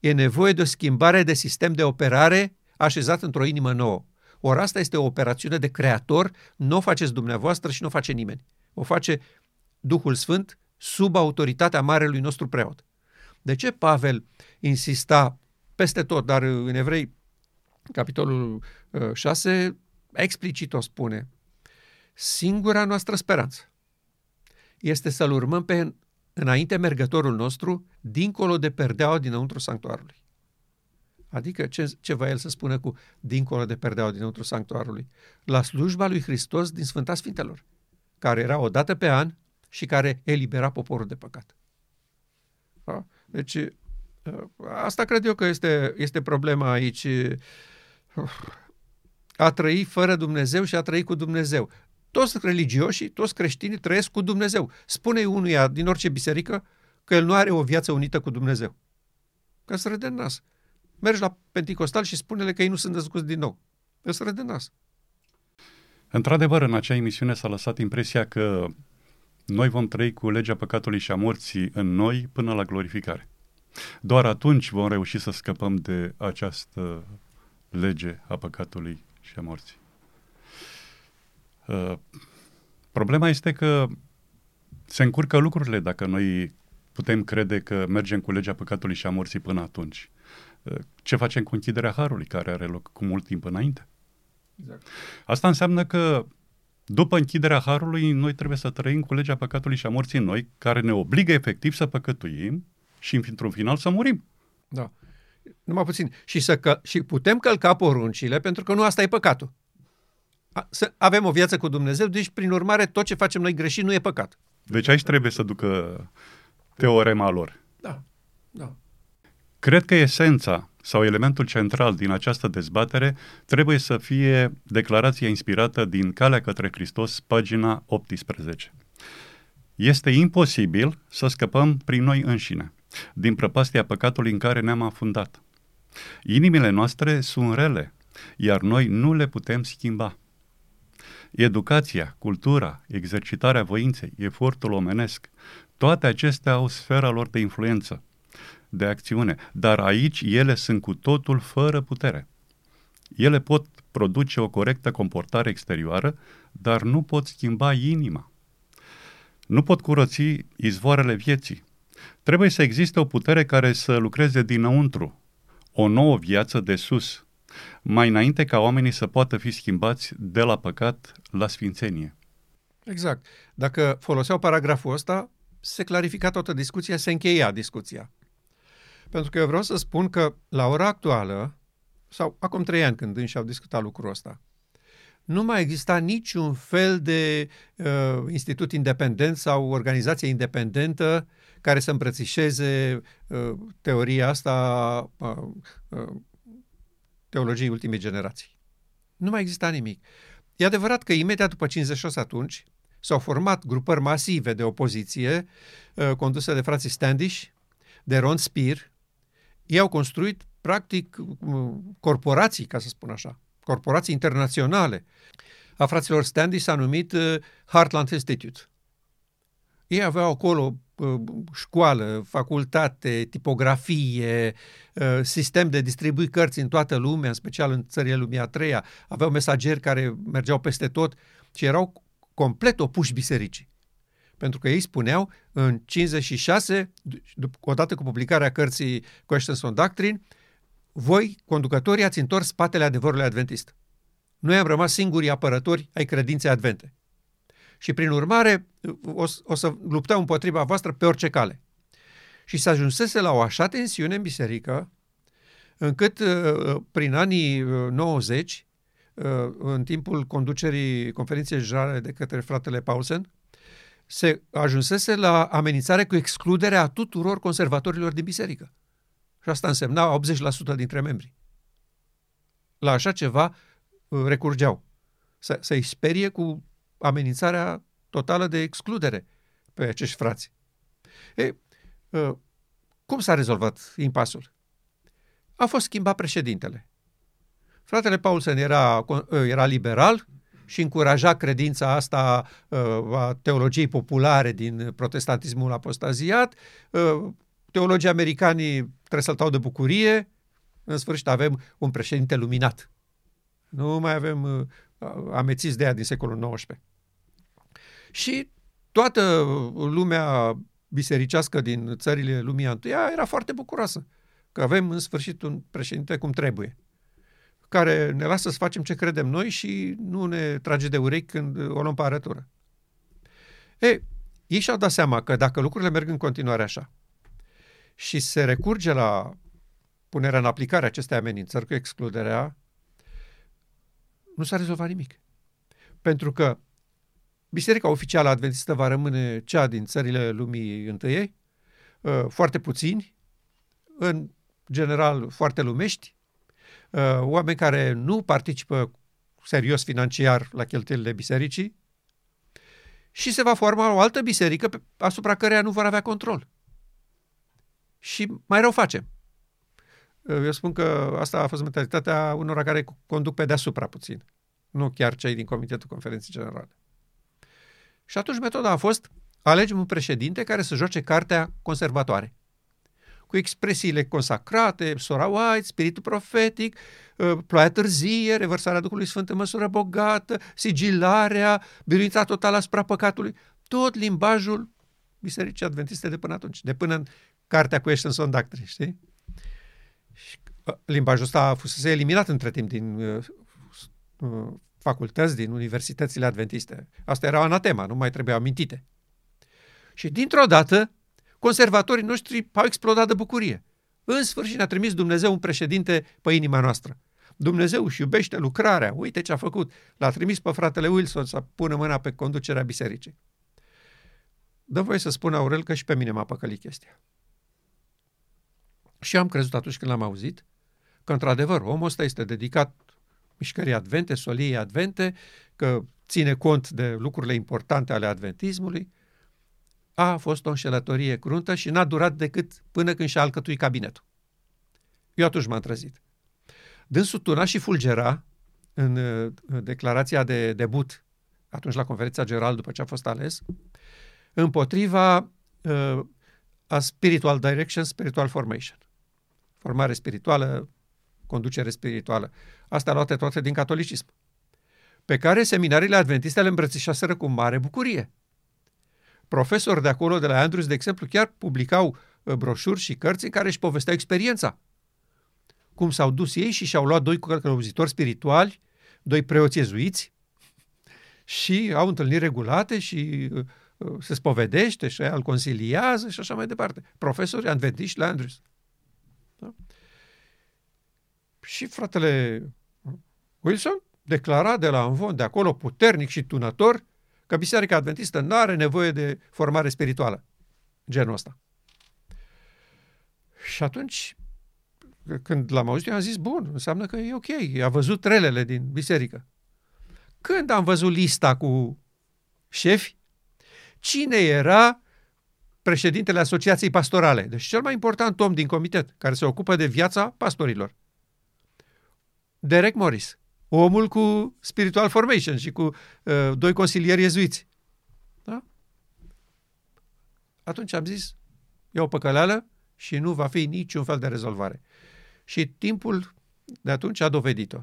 E nevoie de o schimbare de sistem de operare așezat într-o inimă nouă. Ori asta este o operațiune de creator, nu o faceți dumneavoastră și nu o face nimeni. O face Duhul Sfânt sub autoritatea marelui nostru preot. De ce Pavel insista peste tot, dar în Evrei, capitolul 6, uh, explicit o spune, Singura noastră speranță este să-L urmăm pe înainte mergătorul nostru, dincolo de perdeaua dinăuntru sanctuarului. Adică ce, ce va el să spună cu dincolo de perdeaua dinăuntru sanctuarului? La slujba lui Hristos din Sfânta Sfintelor, care era o dată pe an și care elibera poporul de păcat. Da? Deci, ă, asta cred eu că este, este problema aici. A trăi fără Dumnezeu și a trăi cu Dumnezeu. Toți religioșii, toți creștinii trăiesc cu Dumnezeu. Spune unuia din orice biserică că el nu are o viață unită cu Dumnezeu. Că să râde nas. Mergi la Pentecostal și spune-le că ei nu sunt născuți din nou. Că să râde nas. Într-adevăr, în acea emisiune s-a lăsat impresia că noi vom trăi cu legea păcatului și a morții în noi până la glorificare. Doar atunci vom reuși să scăpăm de această lege a păcatului și a morții. Uh, problema este că se încurcă lucrurile dacă noi putem crede că mergem cu legea păcatului și a morții până atunci. Uh, ce facem cu închiderea harului care are loc cu mult timp înainte? Exact. Asta înseamnă că după închiderea harului, noi trebuie să trăim cu legea păcatului și a morții în noi, care ne obligă efectiv să păcătuim și într-un final să murim. Da. Numai puțin. Și, să că, și putem călca poruncile, pentru că nu asta e păcatul să avem o viață cu Dumnezeu, deci, prin urmare, tot ce facem noi greșit nu e păcat. Deci aici trebuie să ducă teorema lor. Da. Da. Cred că esența sau elementul central din această dezbatere trebuie să fie declarația inspirată din Calea către Hristos, pagina 18. Este imposibil să scăpăm prin noi înșine, din prăpastia păcatului în care ne-am afundat. Inimile noastre sunt rele, iar noi nu le putem schimba. Educația, cultura, exercitarea voinței, efortul omenesc, toate acestea au sfera lor de influență, de acțiune, dar aici ele sunt cu totul fără putere. Ele pot produce o corectă comportare exterioară, dar nu pot schimba inima. Nu pot curăți izvoarele vieții. Trebuie să existe o putere care să lucreze dinăuntru, o nouă viață de sus, mai înainte ca oamenii să poată fi schimbați de la păcat la sfințenie. Exact. Dacă foloseau paragraful ăsta, se clarifica toată discuția, se încheia discuția. Pentru că eu vreau să spun că la ora actuală, sau acum trei ani când înși au discutat lucrul ăsta, nu mai exista niciun fel de uh, institut independent sau organizație independentă care să îmbrățișeze uh, teoria asta uh, uh, teologiei ultimei generații. Nu mai exista nimic. E adevărat că imediat după 56 atunci s-au format grupări masive de opoziție uh, conduse de frații Standish, de Ron Spear. Ei au construit practic uh, corporații, ca să spun așa, corporații internaționale. A fraților Standish s-a numit uh, Heartland Institute. Ei aveau acolo școală, facultate, tipografie, sistem de distribui cărți în toată lumea, în special în țările lumii a treia. Aveau mesageri care mergeau peste tot și erau complet opuși bisericii. Pentru că ei spuneau în 56, odată cu publicarea cărții Questions on Doctrine, voi, conducătorii, ați întors spatele adevărului adventist. Noi am rămas singurii apărători ai credinței advente și prin urmare o, o să luptăm împotriva voastră pe orice cale. Și s-a ajunsese la o așa tensiune în biserică, încât uh, prin anii 90, uh, uh, în timpul conducerii conferinței generale de către fratele Paulsen, se ajunsese la amenințare cu excluderea tuturor conservatorilor din biserică. Și asta însemna 80% dintre membri. La așa ceva recurgeau. Să, să-i sperie cu amenințarea totală de excludere pe acești frați. E, ă, cum s-a rezolvat impasul? A fost schimbat președintele. Fratele Paulsen era, ă, era liberal și încuraja credința asta ă, a teologiei populare din protestantismul apostaziat. Teologii americanii tresăltau de bucurie. În sfârșit avem un președinte luminat. Nu mai avem amețiți de ea din secolul XIX. Și toată lumea bisericească din țările lumii întâia era foarte bucuroasă că avem în sfârșit un președinte cum trebuie, care ne lasă să facem ce credem noi și nu ne trage de urechi când o luăm pe arătură. E, ei și-au dat seama că dacă lucrurile merg în continuare așa și se recurge la punerea în aplicare acestei amenințări cu excluderea, nu s-a rezolvat nimic. Pentru că Biserica oficială adventistă va rămâne cea din țările lumii întâiei, uh, foarte puțini, în general foarte lumești, uh, oameni care nu participă serios financiar la cheltuielile bisericii și se va forma o altă biserică asupra căreia nu vor avea control. Și mai rău facem. Uh, eu spun că asta a fost mentalitatea unora care conduc pe deasupra puțin, nu chiar cei din Comitetul Conferinței Generale. Și atunci metoda a fost alegem un președinte care să joace cartea conservatoare. Cu expresiile consacrate, sora white, spiritul profetic, uh, ploaia târzie, revărsarea Duhului Sfânt în măsură bogată, sigilarea, biruința totală asupra păcatului, tot limbajul Bisericii Adventiste de până atunci, de până în cartea cu on Doctrine, știi? Și uh, limbajul ăsta a fost eliminat între timp din uh, uh, facultăți, din universitățile adventiste. Asta era anatema, nu mai trebuia amintite. Și dintr-o dată, conservatorii noștri au explodat de bucurie. În sfârșit ne-a trimis Dumnezeu un președinte pe inima noastră. Dumnezeu își iubește lucrarea. Uite ce a făcut. L-a trimis pe fratele Wilson să pună mâna pe conducerea bisericii. Dă voie să spun, Aurel, că și pe mine m-a păcălit chestia. Și am crezut atunci când l-am auzit că, într-adevăr, omul ăsta este dedicat mișcării advente, soliei advente, că ține cont de lucrurile importante ale adventismului, a fost o înșelătorie cruntă și n-a durat decât până când și-a alcătuit cabinetul. Eu atunci m-am trezit. Dânsul tuna și fulgera în declarația de debut, atunci la conferința generală după ce a fost ales, împotriva uh, a spiritual direction, spiritual formation. Formare spirituală, conducere spirituală. Astea luate toate din catolicism. Pe care seminariile adventiste le îmbrățișaseră cu mare bucurie. Profesori de acolo, de la Andrews, de exemplu, chiar publicau uh, broșuri și cărți în care își povesteau experiența. Cum s-au dus ei și și-au luat doi călăuzitori spirituali, doi preoți ezuiți și au întâlniri regulate și uh, uh, se spovedește și îl consiliază și așa mai departe. Profesori adventiști la Andrews. Da? Și fratele Wilson declara de la Învon, de acolo, puternic și tunător, că Biserica Adventistă nu are nevoie de formare spirituală. Genul ăsta. Și atunci, când l-am auzit, eu am zis, bun, înseamnă că e ok, a văzut relele din biserică. Când am văzut lista cu șefi, cine era președintele Asociației Pastorale, deci cel mai important om din comitet, care se ocupă de viața pastorilor. Derek Morris, omul cu Spiritual Formation și cu uh, doi consilieri iezuiți. Da? Atunci am zis, e o păcăleală și nu va fi niciun fel de rezolvare. Și timpul de atunci a dovedit-o.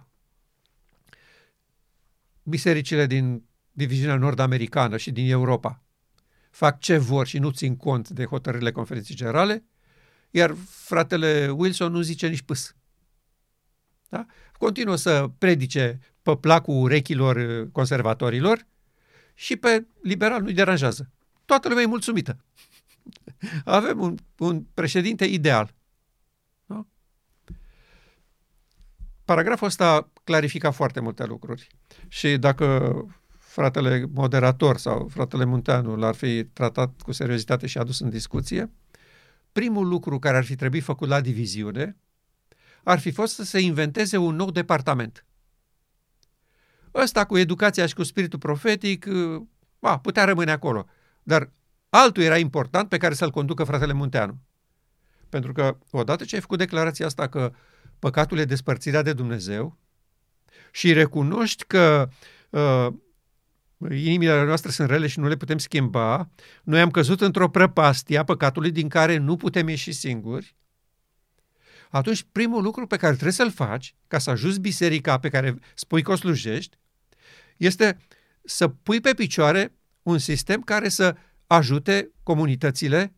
Bisericile din diviziunea nord-americană și din Europa fac ce vor și nu țin cont de hotărârile conferinței generale, iar fratele Wilson nu zice nici pâs. Da? Continuă să predice pe placul urechilor uh, conservatorilor și pe liberal nu-i deranjează. Toată lumea e mulțumită. Avem un, un președinte ideal. Da? Paragraful ăsta clarifica foarte multe lucruri. Și dacă fratele moderator sau fratele Munteanu l-ar fi tratat cu seriozitate și adus în discuție, primul lucru care ar fi trebuit făcut la diviziune ar fi fost să se inventeze un nou departament. Ăsta cu educația și cu spiritul profetic, a, putea rămâne acolo. Dar altul era important pe care să-l conducă fratele Munteanu. Pentru că odată ce ai făcut declarația asta că păcatul e despărțirea de Dumnezeu și recunoști că uh, inimile noastre sunt rele și nu le putem schimba, noi am căzut într-o prăpastie a păcatului din care nu putem ieși singuri, atunci primul lucru pe care trebuie să-l faci ca să ajuți biserica pe care spui că o slujești este să pui pe picioare un sistem care să ajute comunitățile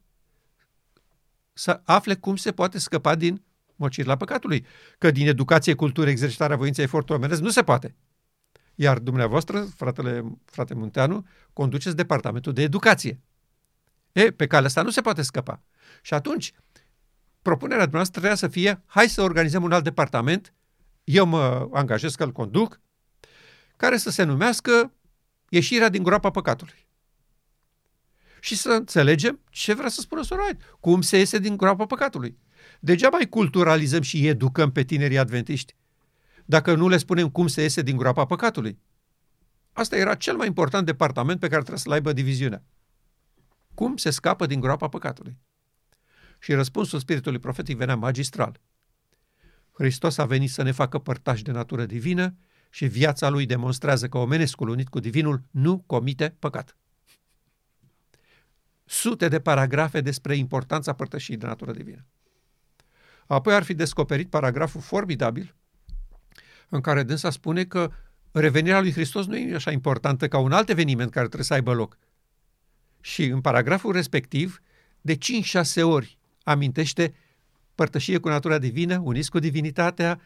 să afle cum se poate scăpa din mocirla păcatului. Că din educație, cultură, exercitarea voinței, efortul omenesc nu se poate. Iar dumneavoastră, fratele, frate Munteanu, conduceți departamentul de educație. E, pe calea asta nu se poate scăpa. Și atunci, propunerea noastră trebuia să fie, hai să organizăm un alt departament, eu mă angajez că îl conduc, care să se numească ieșirea din groapa păcatului. Și să înțelegem ce vrea să spună Sorait, cum se iese din groapa păcatului. Degeaba mai culturalizăm și educăm pe tinerii adventiști dacă nu le spunem cum se iese din groapa păcatului. Asta era cel mai important departament pe care trebuie să-l aibă diviziunea. Cum se scapă din groapa păcatului? Și răspunsul spiritului profetic venea magistral. Hristos a venit să ne facă părtași de natură divină și viața lui demonstrează că omenescul unit cu divinul nu comite păcat. Sute de paragrafe despre importanța părtășii de natură divină. Apoi ar fi descoperit paragraful formidabil în care dânsa spune că revenirea lui Hristos nu e așa importantă ca un alt eveniment care trebuie să aibă loc. Și în paragraful respectiv, de 5-6 ori amintește părtășie cu natura divină, uniți cu divinitatea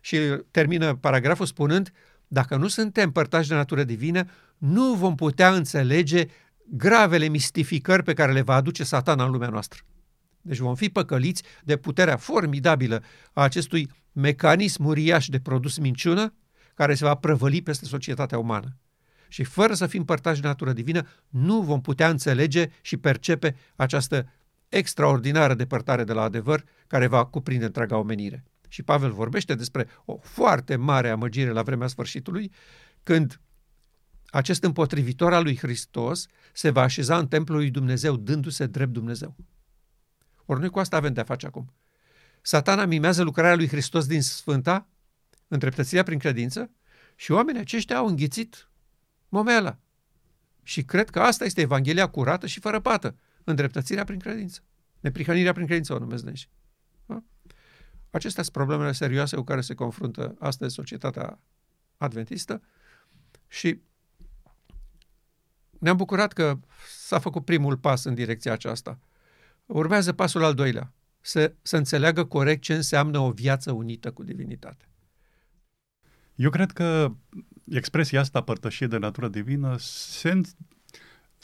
și termină paragraful spunând dacă nu suntem părtași de natură divină, nu vom putea înțelege gravele mistificări pe care le va aduce satana în lumea noastră. Deci vom fi păcăliți de puterea formidabilă a acestui mecanism uriaș de produs minciună care se va prăvăli peste societatea umană. Și fără să fim părtași de natură divină, nu vom putea înțelege și percepe această extraordinară depărtare de la adevăr care va cuprinde întreaga omenire. Și Pavel vorbește despre o foarte mare amăgire la vremea sfârșitului, când acest împotrivitor al lui Hristos se va așeza în templul lui Dumnezeu, dându-se drept Dumnezeu. Ori noi cu asta avem de-a face acum. Satana mimează lucrarea lui Hristos din Sfânta, întreptățirea prin credință, și oamenii aceștia au înghițit momela. Și cred că asta este Evanghelia curată și fără pată, îndreptățirea prin credință. Neprihănirea prin credință o numesc neși. Da? Acestea sunt problemele serioase cu care se confruntă astăzi societatea adventistă și ne-am bucurat că s-a făcut primul pas în direcția aceasta. Urmează pasul al doilea, să, să înțeleagă corect ce înseamnă o viață unită cu divinitate. Eu cred că expresia asta, părtășie de natură divină, se,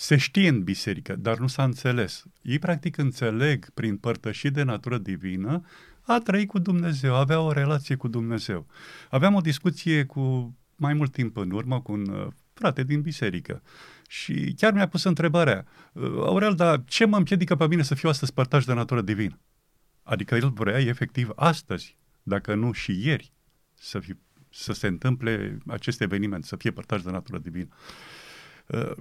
se știe în biserică, dar nu s-a înțeles. Ei practic înțeleg prin părtășie de natură divină a trăi cu Dumnezeu, avea o relație cu Dumnezeu. Aveam o discuție cu mai mult timp în urmă cu un uh, frate din biserică și chiar mi-a pus întrebarea, uh, Aurel, dar ce mă împiedică pe mine să fiu astăzi părtaș de natură divină? Adică el vrea efectiv astăzi, dacă nu și ieri, să, fi, să se întâmple acest eveniment, să fie părtaș de natură divină. Uh,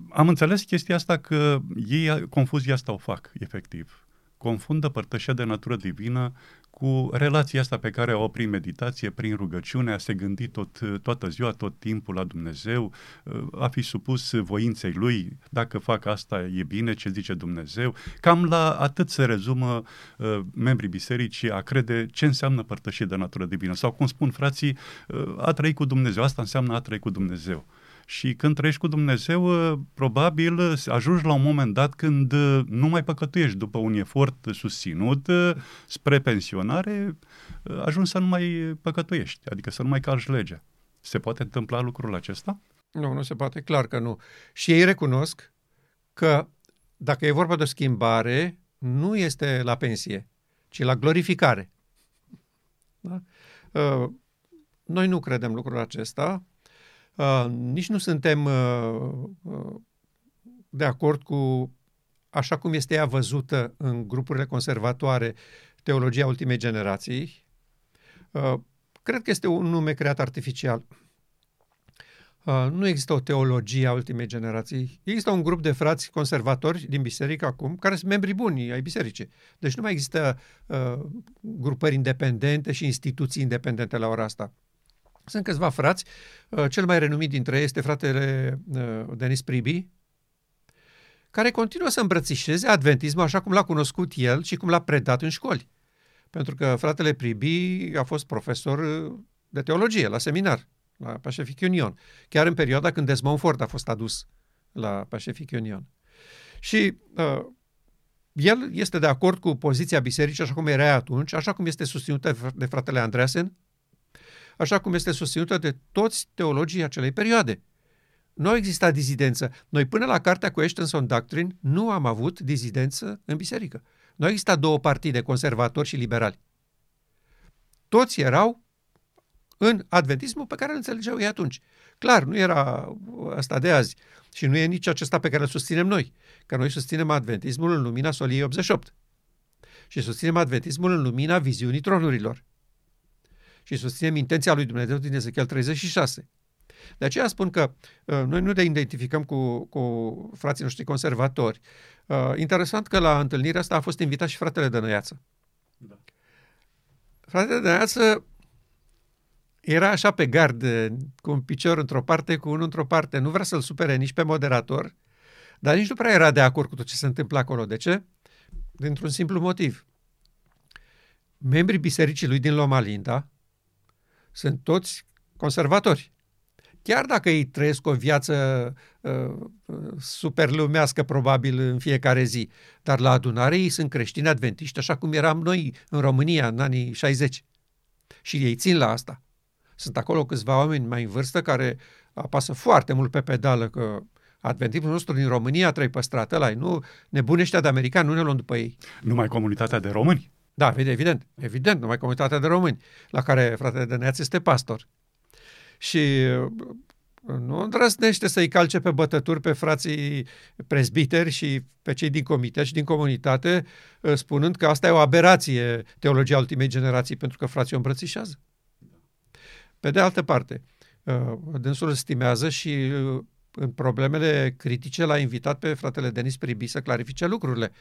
am înțeles chestia asta că ei confuzia asta o fac, efectiv confundă părtășia de natură divină cu relația asta pe care o prin meditație, prin rugăciune, a se gândi tot, toată ziua, tot timpul la Dumnezeu, a fi supus voinței Lui, dacă fac asta e bine, ce zice Dumnezeu. Cam la atât se rezumă uh, membrii bisericii a crede ce înseamnă părtășie de natură divină. Sau cum spun frații, uh, a trăi cu Dumnezeu, asta înseamnă a trăi cu Dumnezeu. Și când trăiești cu Dumnezeu, ă, probabil ă, ajungi la un moment dat când ă, nu mai păcătuiești după un efort susținut spre pensionare, ajungi să nu mai păcătuiești, adică să nu mai calci legea. Se poate întâmpla lucrul acesta? Nu, nu se poate, clar că nu. Și ei recunosc că dacă e vorba de o schimbare, nu este la pensie, ci la glorificare. Da? Noi nu credem lucrul acesta. Uh, nici nu suntem uh, uh, de acord cu așa cum este ea văzută în grupurile conservatoare, teologia ultimei generații. Uh, cred că este un nume creat artificial. Uh, nu există o teologie a ultimei generații. Există un grup de frați conservatori din biserică acum, care sunt membri buni ai bisericii. Deci nu mai există uh, grupări independente și instituții independente la ora asta. Sunt câțiva frați. Uh, cel mai renumit dintre ei este fratele uh, Denis Pribi, care continuă să îmbrățișeze adventismul așa cum l-a cunoscut el și cum l-a predat în școli. Pentru că fratele Pribi a fost profesor uh, de teologie la seminar, la Pacific Union, chiar în perioada când Desmond Ford a fost adus la Pacific Union. Și uh, el este de acord cu poziția bisericii așa cum era atunci, așa cum este susținută de fratele Andreasen, așa cum este susținută de toți teologii acelei perioade. Nu a existat dizidență. Noi până la cartea cu Ashtonson Doctrine nu am avut dizidență în biserică. Nu a existat două partide, conservatori și liberali. Toți erau în adventismul pe care îl înțelegeau ei atunci. Clar, nu era asta de azi și nu e nici acesta pe care îl susținem noi, că noi susținem adventismul în lumina soliei 88 și susținem adventismul în lumina viziunii tronurilor și susținem intenția lui Dumnezeu din Ezechiel 36. De aceea spun că uh, noi nu ne identificăm cu, cu frații noștri conservatori. Uh, interesant că la întâlnirea asta a fost invitat și fratele Dănăiață. Da. Fratele Dănăiață era așa pe gard, cu un picior într-o parte, cu unul într-o parte. Nu vrea să-l supere nici pe moderator, dar nici nu prea era de acord cu tot ce se întâmplă acolo. De ce? Dintr-un simplu motiv. Membrii bisericii lui din Loma Linda, sunt toți conservatori. Chiar dacă ei trăiesc o viață uh, superlumească probabil în fiecare zi, dar la adunare ei sunt creștini adventiști, așa cum eram noi în România în anii 60. Și ei țin la asta. Sunt acolo câțiva oameni mai în vârstă care apasă foarte mult pe pedală că adventismul nostru din România trebuie păstrat ăla, nu nebuneștea de americani, nu ne luăm după ei. Numai comunitatea de români? Da, evident, evident, numai comunitatea de români, la care fratele Dăneaț este pastor. Și nu îndrăznește să-i calce pe bătături pe frații prezbiteri și pe cei din comitet și din comunitate, uh, spunând că asta e o aberație, teologia ultimei generații, pentru că frații o îmbrățișează. Pe de altă parte, uh, dânsul stimează și uh, în problemele critice l-a invitat pe fratele Denis Pribi să clarifice lucrurile,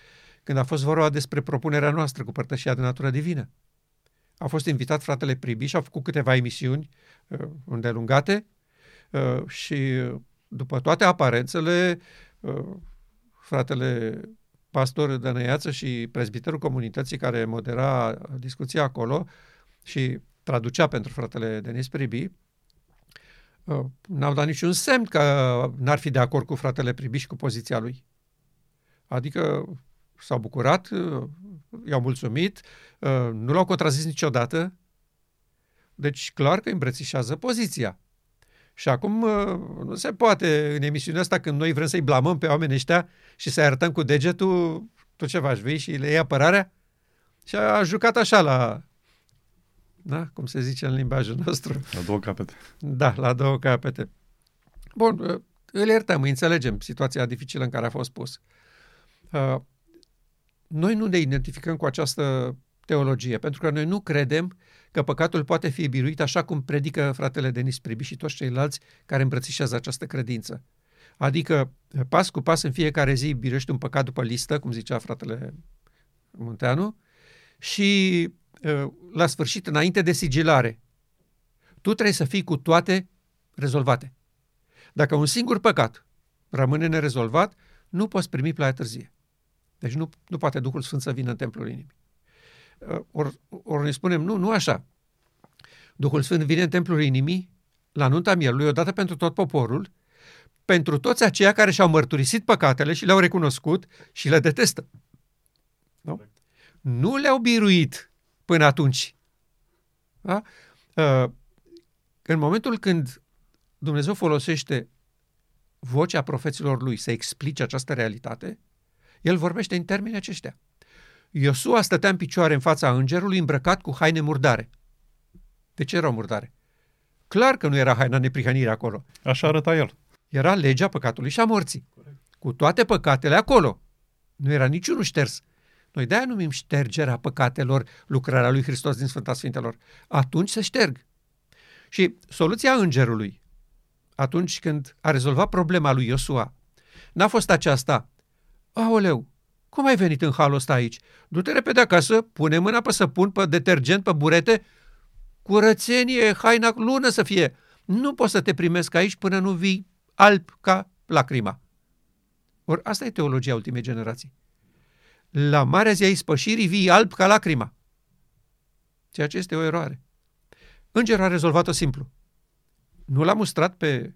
când a fost vorba despre propunerea noastră cu părtășia de natură divină. A fost invitat fratele Pribi și a făcut câteva emisiuni îndelungate, Uh, și după toate aparențele, uh, fratele pastor Dănăiață și prezbiterul comunității care modera discuția acolo și traducea pentru fratele Denis Pribi, uh, n-au dat niciun semn că n-ar fi de acord cu fratele Pribi și cu poziția lui. Adică s-au bucurat, i-au mulțumit, nu l-au contrazis niciodată, deci clar că îmbrățișează poziția. Și acum uh, nu se poate în emisiunea asta când noi vrem să-i blamăm pe oamenii ăștia și să-i arătăm cu degetul, tu ce faci, vei și le iei apărarea? Și a jucat așa la, da, cum se zice în limbajul nostru. La două capete. Da, la două capete. Bun, uh, îl iertăm, înțelegem situația dificilă în care a fost pus. Uh, noi nu ne identificăm cu această teologie, pentru că noi nu credem că păcatul poate fi biruit așa cum predică fratele Denis Pribi și toți ceilalți care îmbrățișează această credință. Adică, pas cu pas, în fiecare zi biruiești un păcat după listă, cum zicea fratele Munteanu, și la sfârșit, înainte de sigilare, tu trebuie să fii cu toate rezolvate. Dacă un singur păcat rămâne nerezolvat, nu poți primi plaia târzie. Deci nu, nu poate Duhul Sfânt să vină în templul inimii. Ori or ne spunem, nu, nu așa. Duhul Sfânt vine în templul inimii, la nunta mielului, odată pentru tot poporul, pentru toți aceia care și-au mărturisit păcatele și le-au recunoscut și le detestă. Nu? Nu le-au biruit până atunci. Da? Uh, în momentul când Dumnezeu folosește vocea profeților lui să explice această realitate, el vorbește în termeni aceștia. Iosua stătea în picioare în fața îngerului îmbrăcat cu haine murdare. De ce erau murdare? Clar că nu era haina neprihănire acolo. Așa arăta el. Era legea păcatului și a morții. Corect. Cu toate păcatele acolo. Nu era niciunul șters. Noi de-aia numim ștergerea păcatelor lucrarea lui Hristos din Sfânta Sfintelor. Atunci se șterg. Și soluția îngerului, atunci când a rezolvat problema lui Iosua, n-a fost aceasta. Aoleu, cum ai venit în halul ăsta aici? Du-te repede acasă, pune mâna pe săpun, pe detergent, pe burete, curățenie, haina lună să fie. Nu pot să te primesc aici până nu vii alb ca lacrima. Ori asta e teologia ultimei generații. La marea zi a ispășirii vii alb ca lacrima. Ceea ce este o eroare. Îngerul a rezolvat-o simplu. Nu l-a mustrat pe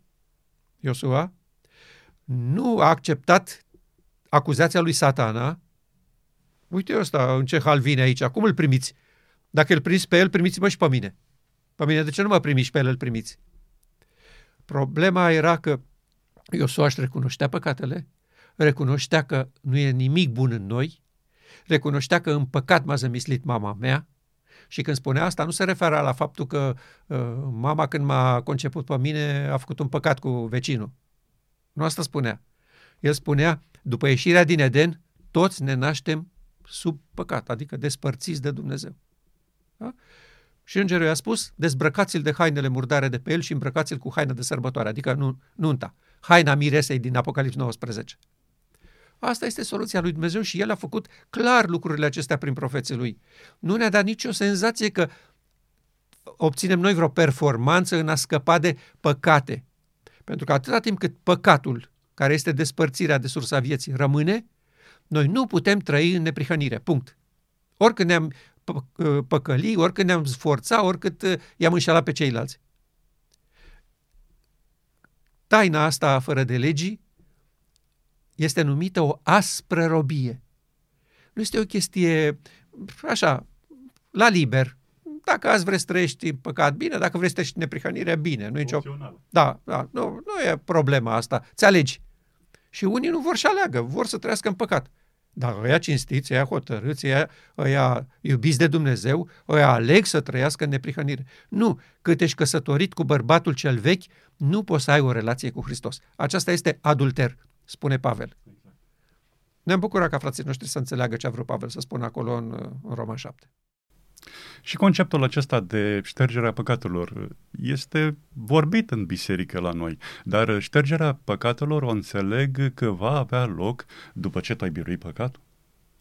Iosua, nu a acceptat acuzația lui satana, uite ăsta în ce hal vine aici, cum îl primiți? Dacă îl primiți pe el, primiți-mă și pe mine. Pe mine de ce nu mă primiți pe el, îl primiți? Problema era că Iosua își recunoștea păcatele, recunoștea că nu e nimic bun în noi, recunoștea că în păcat m-a zămislit mama mea și când spunea asta nu se referea la faptul că uh, mama când m-a conceput pe mine a făcut un păcat cu vecinul. Nu asta spunea. El spunea, după ieșirea din Eden, toți ne naștem sub păcat, adică despărțiți de Dumnezeu. Da? Și îngerul i-a spus, dezbrăcați-l de hainele murdare de pe el și îmbrăcați-l cu haina de sărbătoare, adică nu, nunta, haina miresei din Apocalips 19. Asta este soluția lui Dumnezeu și el a făcut clar lucrurile acestea prin profeții lui. Nu ne-a dat nicio senzație că obținem noi vreo performanță în a scăpa de păcate. Pentru că atâta timp cât păcatul care este despărțirea de sursa vieții, rămâne, noi nu putem trăi în neprihănire. Punct. Oricând ne-am ă, păcăli, oricând ne-am sforța, oricât ă, i-am înșelat pe ceilalți. Taina asta fără de legii este numită o aspră robie. Nu este o chestie așa, la liber. Dacă azi vrei să trăiești păcat, bine, dacă vrei să trăiești neprihănire, bine. Nu e nicio... Da, da nu, nu e problema asta. Ți alegi. Și unii nu vor să aleagă, vor să trăiască în păcat. Dar ăia cinstiți, ăia hotărâți, ăia, ăia iubiți de Dumnezeu, ăia aleg să trăiască în neprihănire. Nu, cât ești căsătorit cu bărbatul cel vechi, nu poți să ai o relație cu Hristos. Aceasta este adulter, spune Pavel. Ne-am bucurat ca frații noștri să înțeleagă ce a vrut Pavel să spună acolo în, în Roma 7. Și conceptul acesta de ștergerea păcatelor este vorbit în biserică la noi, dar ștergerea păcatelor o înțeleg că va avea loc după ce tu ai biruit păcatul.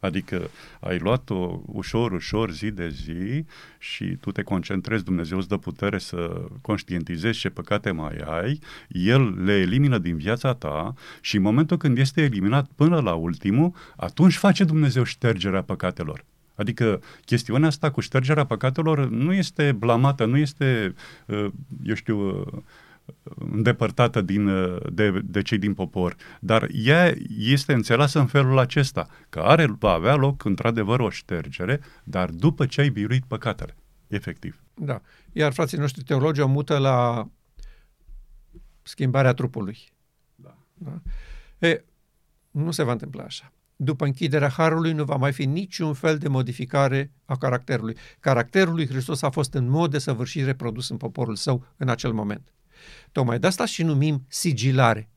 Adică ai luat-o ușor, ușor, zi de zi și tu te concentrezi, Dumnezeu îți dă putere să conștientizezi ce păcate mai ai, El le elimină din viața ta și în momentul când este eliminat până la ultimul, atunci face Dumnezeu ștergerea păcatelor. Adică chestiunea asta cu ștergerea păcatelor nu este blamată, nu este, uh, eu știu, uh, îndepărtată din, uh, de, de cei din popor, dar ea este înțeleasă în felul acesta, că are, va avea loc într-adevăr o ștergere, dar după ce ai biruit păcatele, efectiv. Da. Iar frații noștri teologi o mută la schimbarea trupului. Da. da? E, nu se va întâmpla așa după închiderea Harului nu va mai fi niciun fel de modificare a caracterului. Caracterul lui Hristos a fost în mod de săvârșit reprodus în poporul său în acel moment. Tocmai de asta și numim sigilare.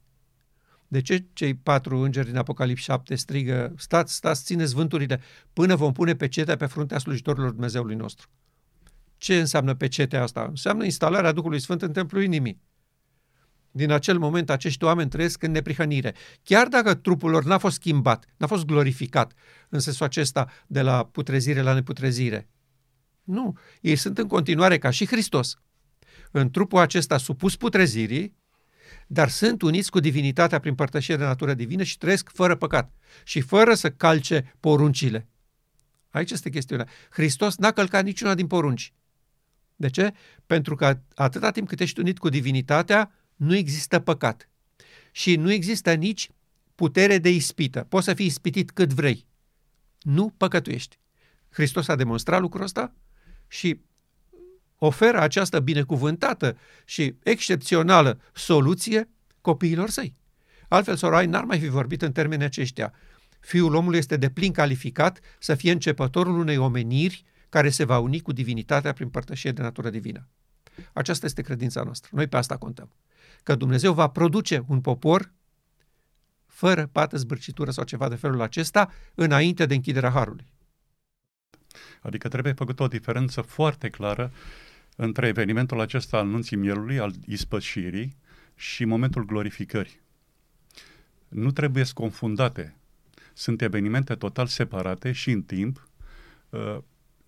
De ce cei patru îngeri din Apocalips 7 strigă, stați, stați, țineți vânturile, până vom pune pecetea pe fruntea slujitorilor Dumnezeului nostru? Ce înseamnă pecetea asta? Înseamnă instalarea Duhului Sfânt în templul inimii din acel moment acești oameni trăiesc în neprihănire. Chiar dacă trupul lor n-a fost schimbat, n-a fost glorificat în sensul acesta de la putrezire la neputrezire. Nu, ei sunt în continuare ca și Hristos. În trupul acesta supus putrezirii, dar sunt uniți cu divinitatea prin părtășie de natură divină și trăiesc fără păcat și fără să calce poruncile. Aici este chestiunea. Hristos n-a călcat niciuna din porunci. De ce? Pentru că atâta timp cât ești unit cu divinitatea, nu există păcat și nu există nici putere de ispită. Poți să fii ispitit cât vrei. Nu păcătuiești. Hristos a demonstrat lucrul ăsta și oferă această binecuvântată și excepțională soluție copiilor săi. Altfel, Sorai n-ar mai fi vorbit în termeni aceștia. Fiul omului este de plin calificat să fie începătorul unei omeniri care se va uni cu divinitatea prin părtășie de natură divină. Aceasta este credința noastră. Noi pe asta contăm că Dumnezeu va produce un popor fără pată, zbârcitură sau ceva de felul acesta înainte de închiderea Harului. Adică trebuie făcută o diferență foarte clară între evenimentul acesta al nunții mielului, al ispășirii și momentul glorificării. Nu trebuie confundate. Sunt evenimente total separate și în timp, uh,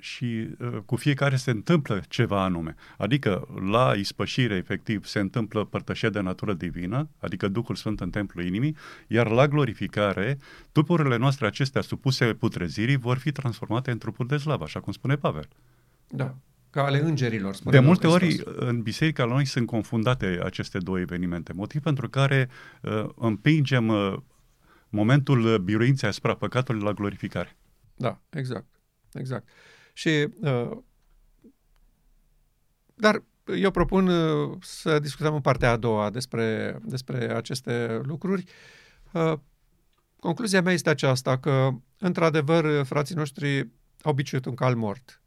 și uh, cu fiecare se întâmplă ceva anume. Adică la ispășire, efectiv, se întâmplă părtășie de natură divină, adică Duhul Sfânt în templul inimii, iar la glorificare, trupurile noastre acestea supuse putrezirii vor fi transformate în trupuri de slavă, așa cum spune Pavel. Da, ca ale îngerilor. Spune de multe ori în biserica la noi sunt confundate aceste două evenimente, motiv pentru care uh, împingem uh, momentul biruinței asupra păcatului la glorificare. Da, exact. Exact. Și, uh, dar eu propun uh, să discutăm în partea a doua despre, despre aceste lucruri. Uh, concluzia mea este aceasta, că, într-adevăr, frații noștri au biciuit un cal mort.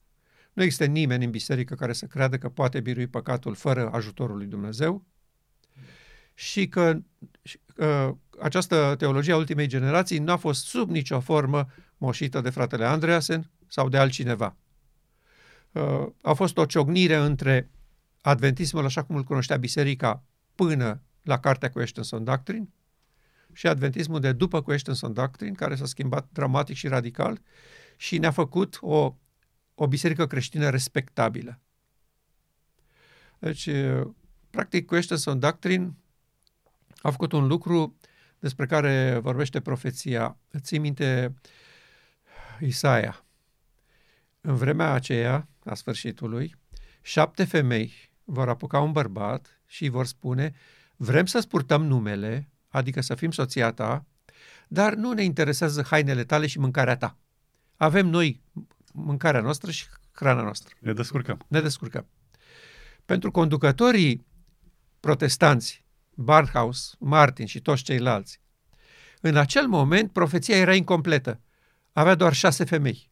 Nu există nimeni în biserică care să creadă că poate birui păcatul fără ajutorul lui Dumnezeu și că uh, această teologie a ultimei generații nu a fost sub nicio formă moșită de fratele Andreasen sau de altcineva. Uh, a fost o ciognire între adventismul așa cum îl cunoștea biserica până la cartea Questions Doctrine și adventismul de după Questions Doctrine, care s-a schimbat dramatic și radical și ne-a făcut o, o biserică creștină respectabilă. Deci, uh, practic, Questions Doctrine a făcut un lucru despre care vorbește profeția. Ții minte Isaia. În vremea aceea, a sfârșitului, șapte femei vor apuca un bărbat și vor spune vrem să-ți purtăm numele, adică să fim soția ta, dar nu ne interesează hainele tale și mâncarea ta. Avem noi mâncarea noastră și hrana noastră. Ne descurcăm. Ne descurcăm. Pentru conducătorii protestanți, Barnhaus, Martin și toți ceilalți, în acel moment profeția era incompletă avea doar șase femei.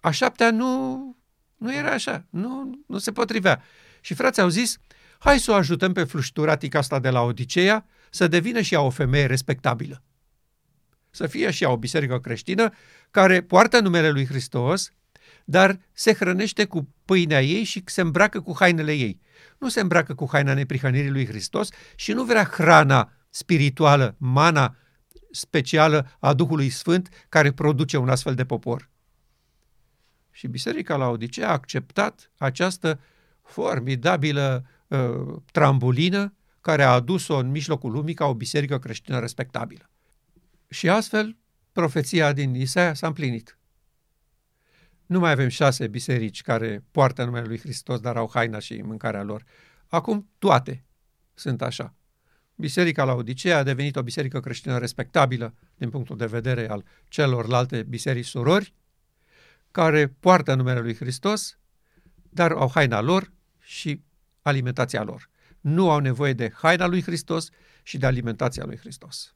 A șaptea nu, nu era așa, nu, nu se potrivea. Și frații au zis, hai să o ajutăm pe flușturatica asta de la Odiseea să devină și ea o femeie respectabilă. Să fie și ea o biserică creștină care poartă numele lui Hristos, dar se hrănește cu pâinea ei și se îmbracă cu hainele ei. Nu se îmbracă cu haina neprihănirii lui Hristos și nu vrea hrana spirituală, mana specială a Duhului Sfânt care produce un astfel de popor. Și Biserica la Odisea a acceptat această formidabilă uh, trambulină care a adus-o în mijlocul lumii ca o biserică creștină respectabilă. Și astfel, profeția din Isaia s-a împlinit. Nu mai avem șase biserici care poartă numele lui Hristos, dar au haina și mâncarea lor. Acum toate sunt așa. Biserica la Odisea a devenit o biserică creștină respectabilă din punctul de vedere al celorlalte biserici surori, care poartă numele lui Hristos, dar au haina lor și alimentația lor. Nu au nevoie de haina lui Hristos și de alimentația lui Hristos.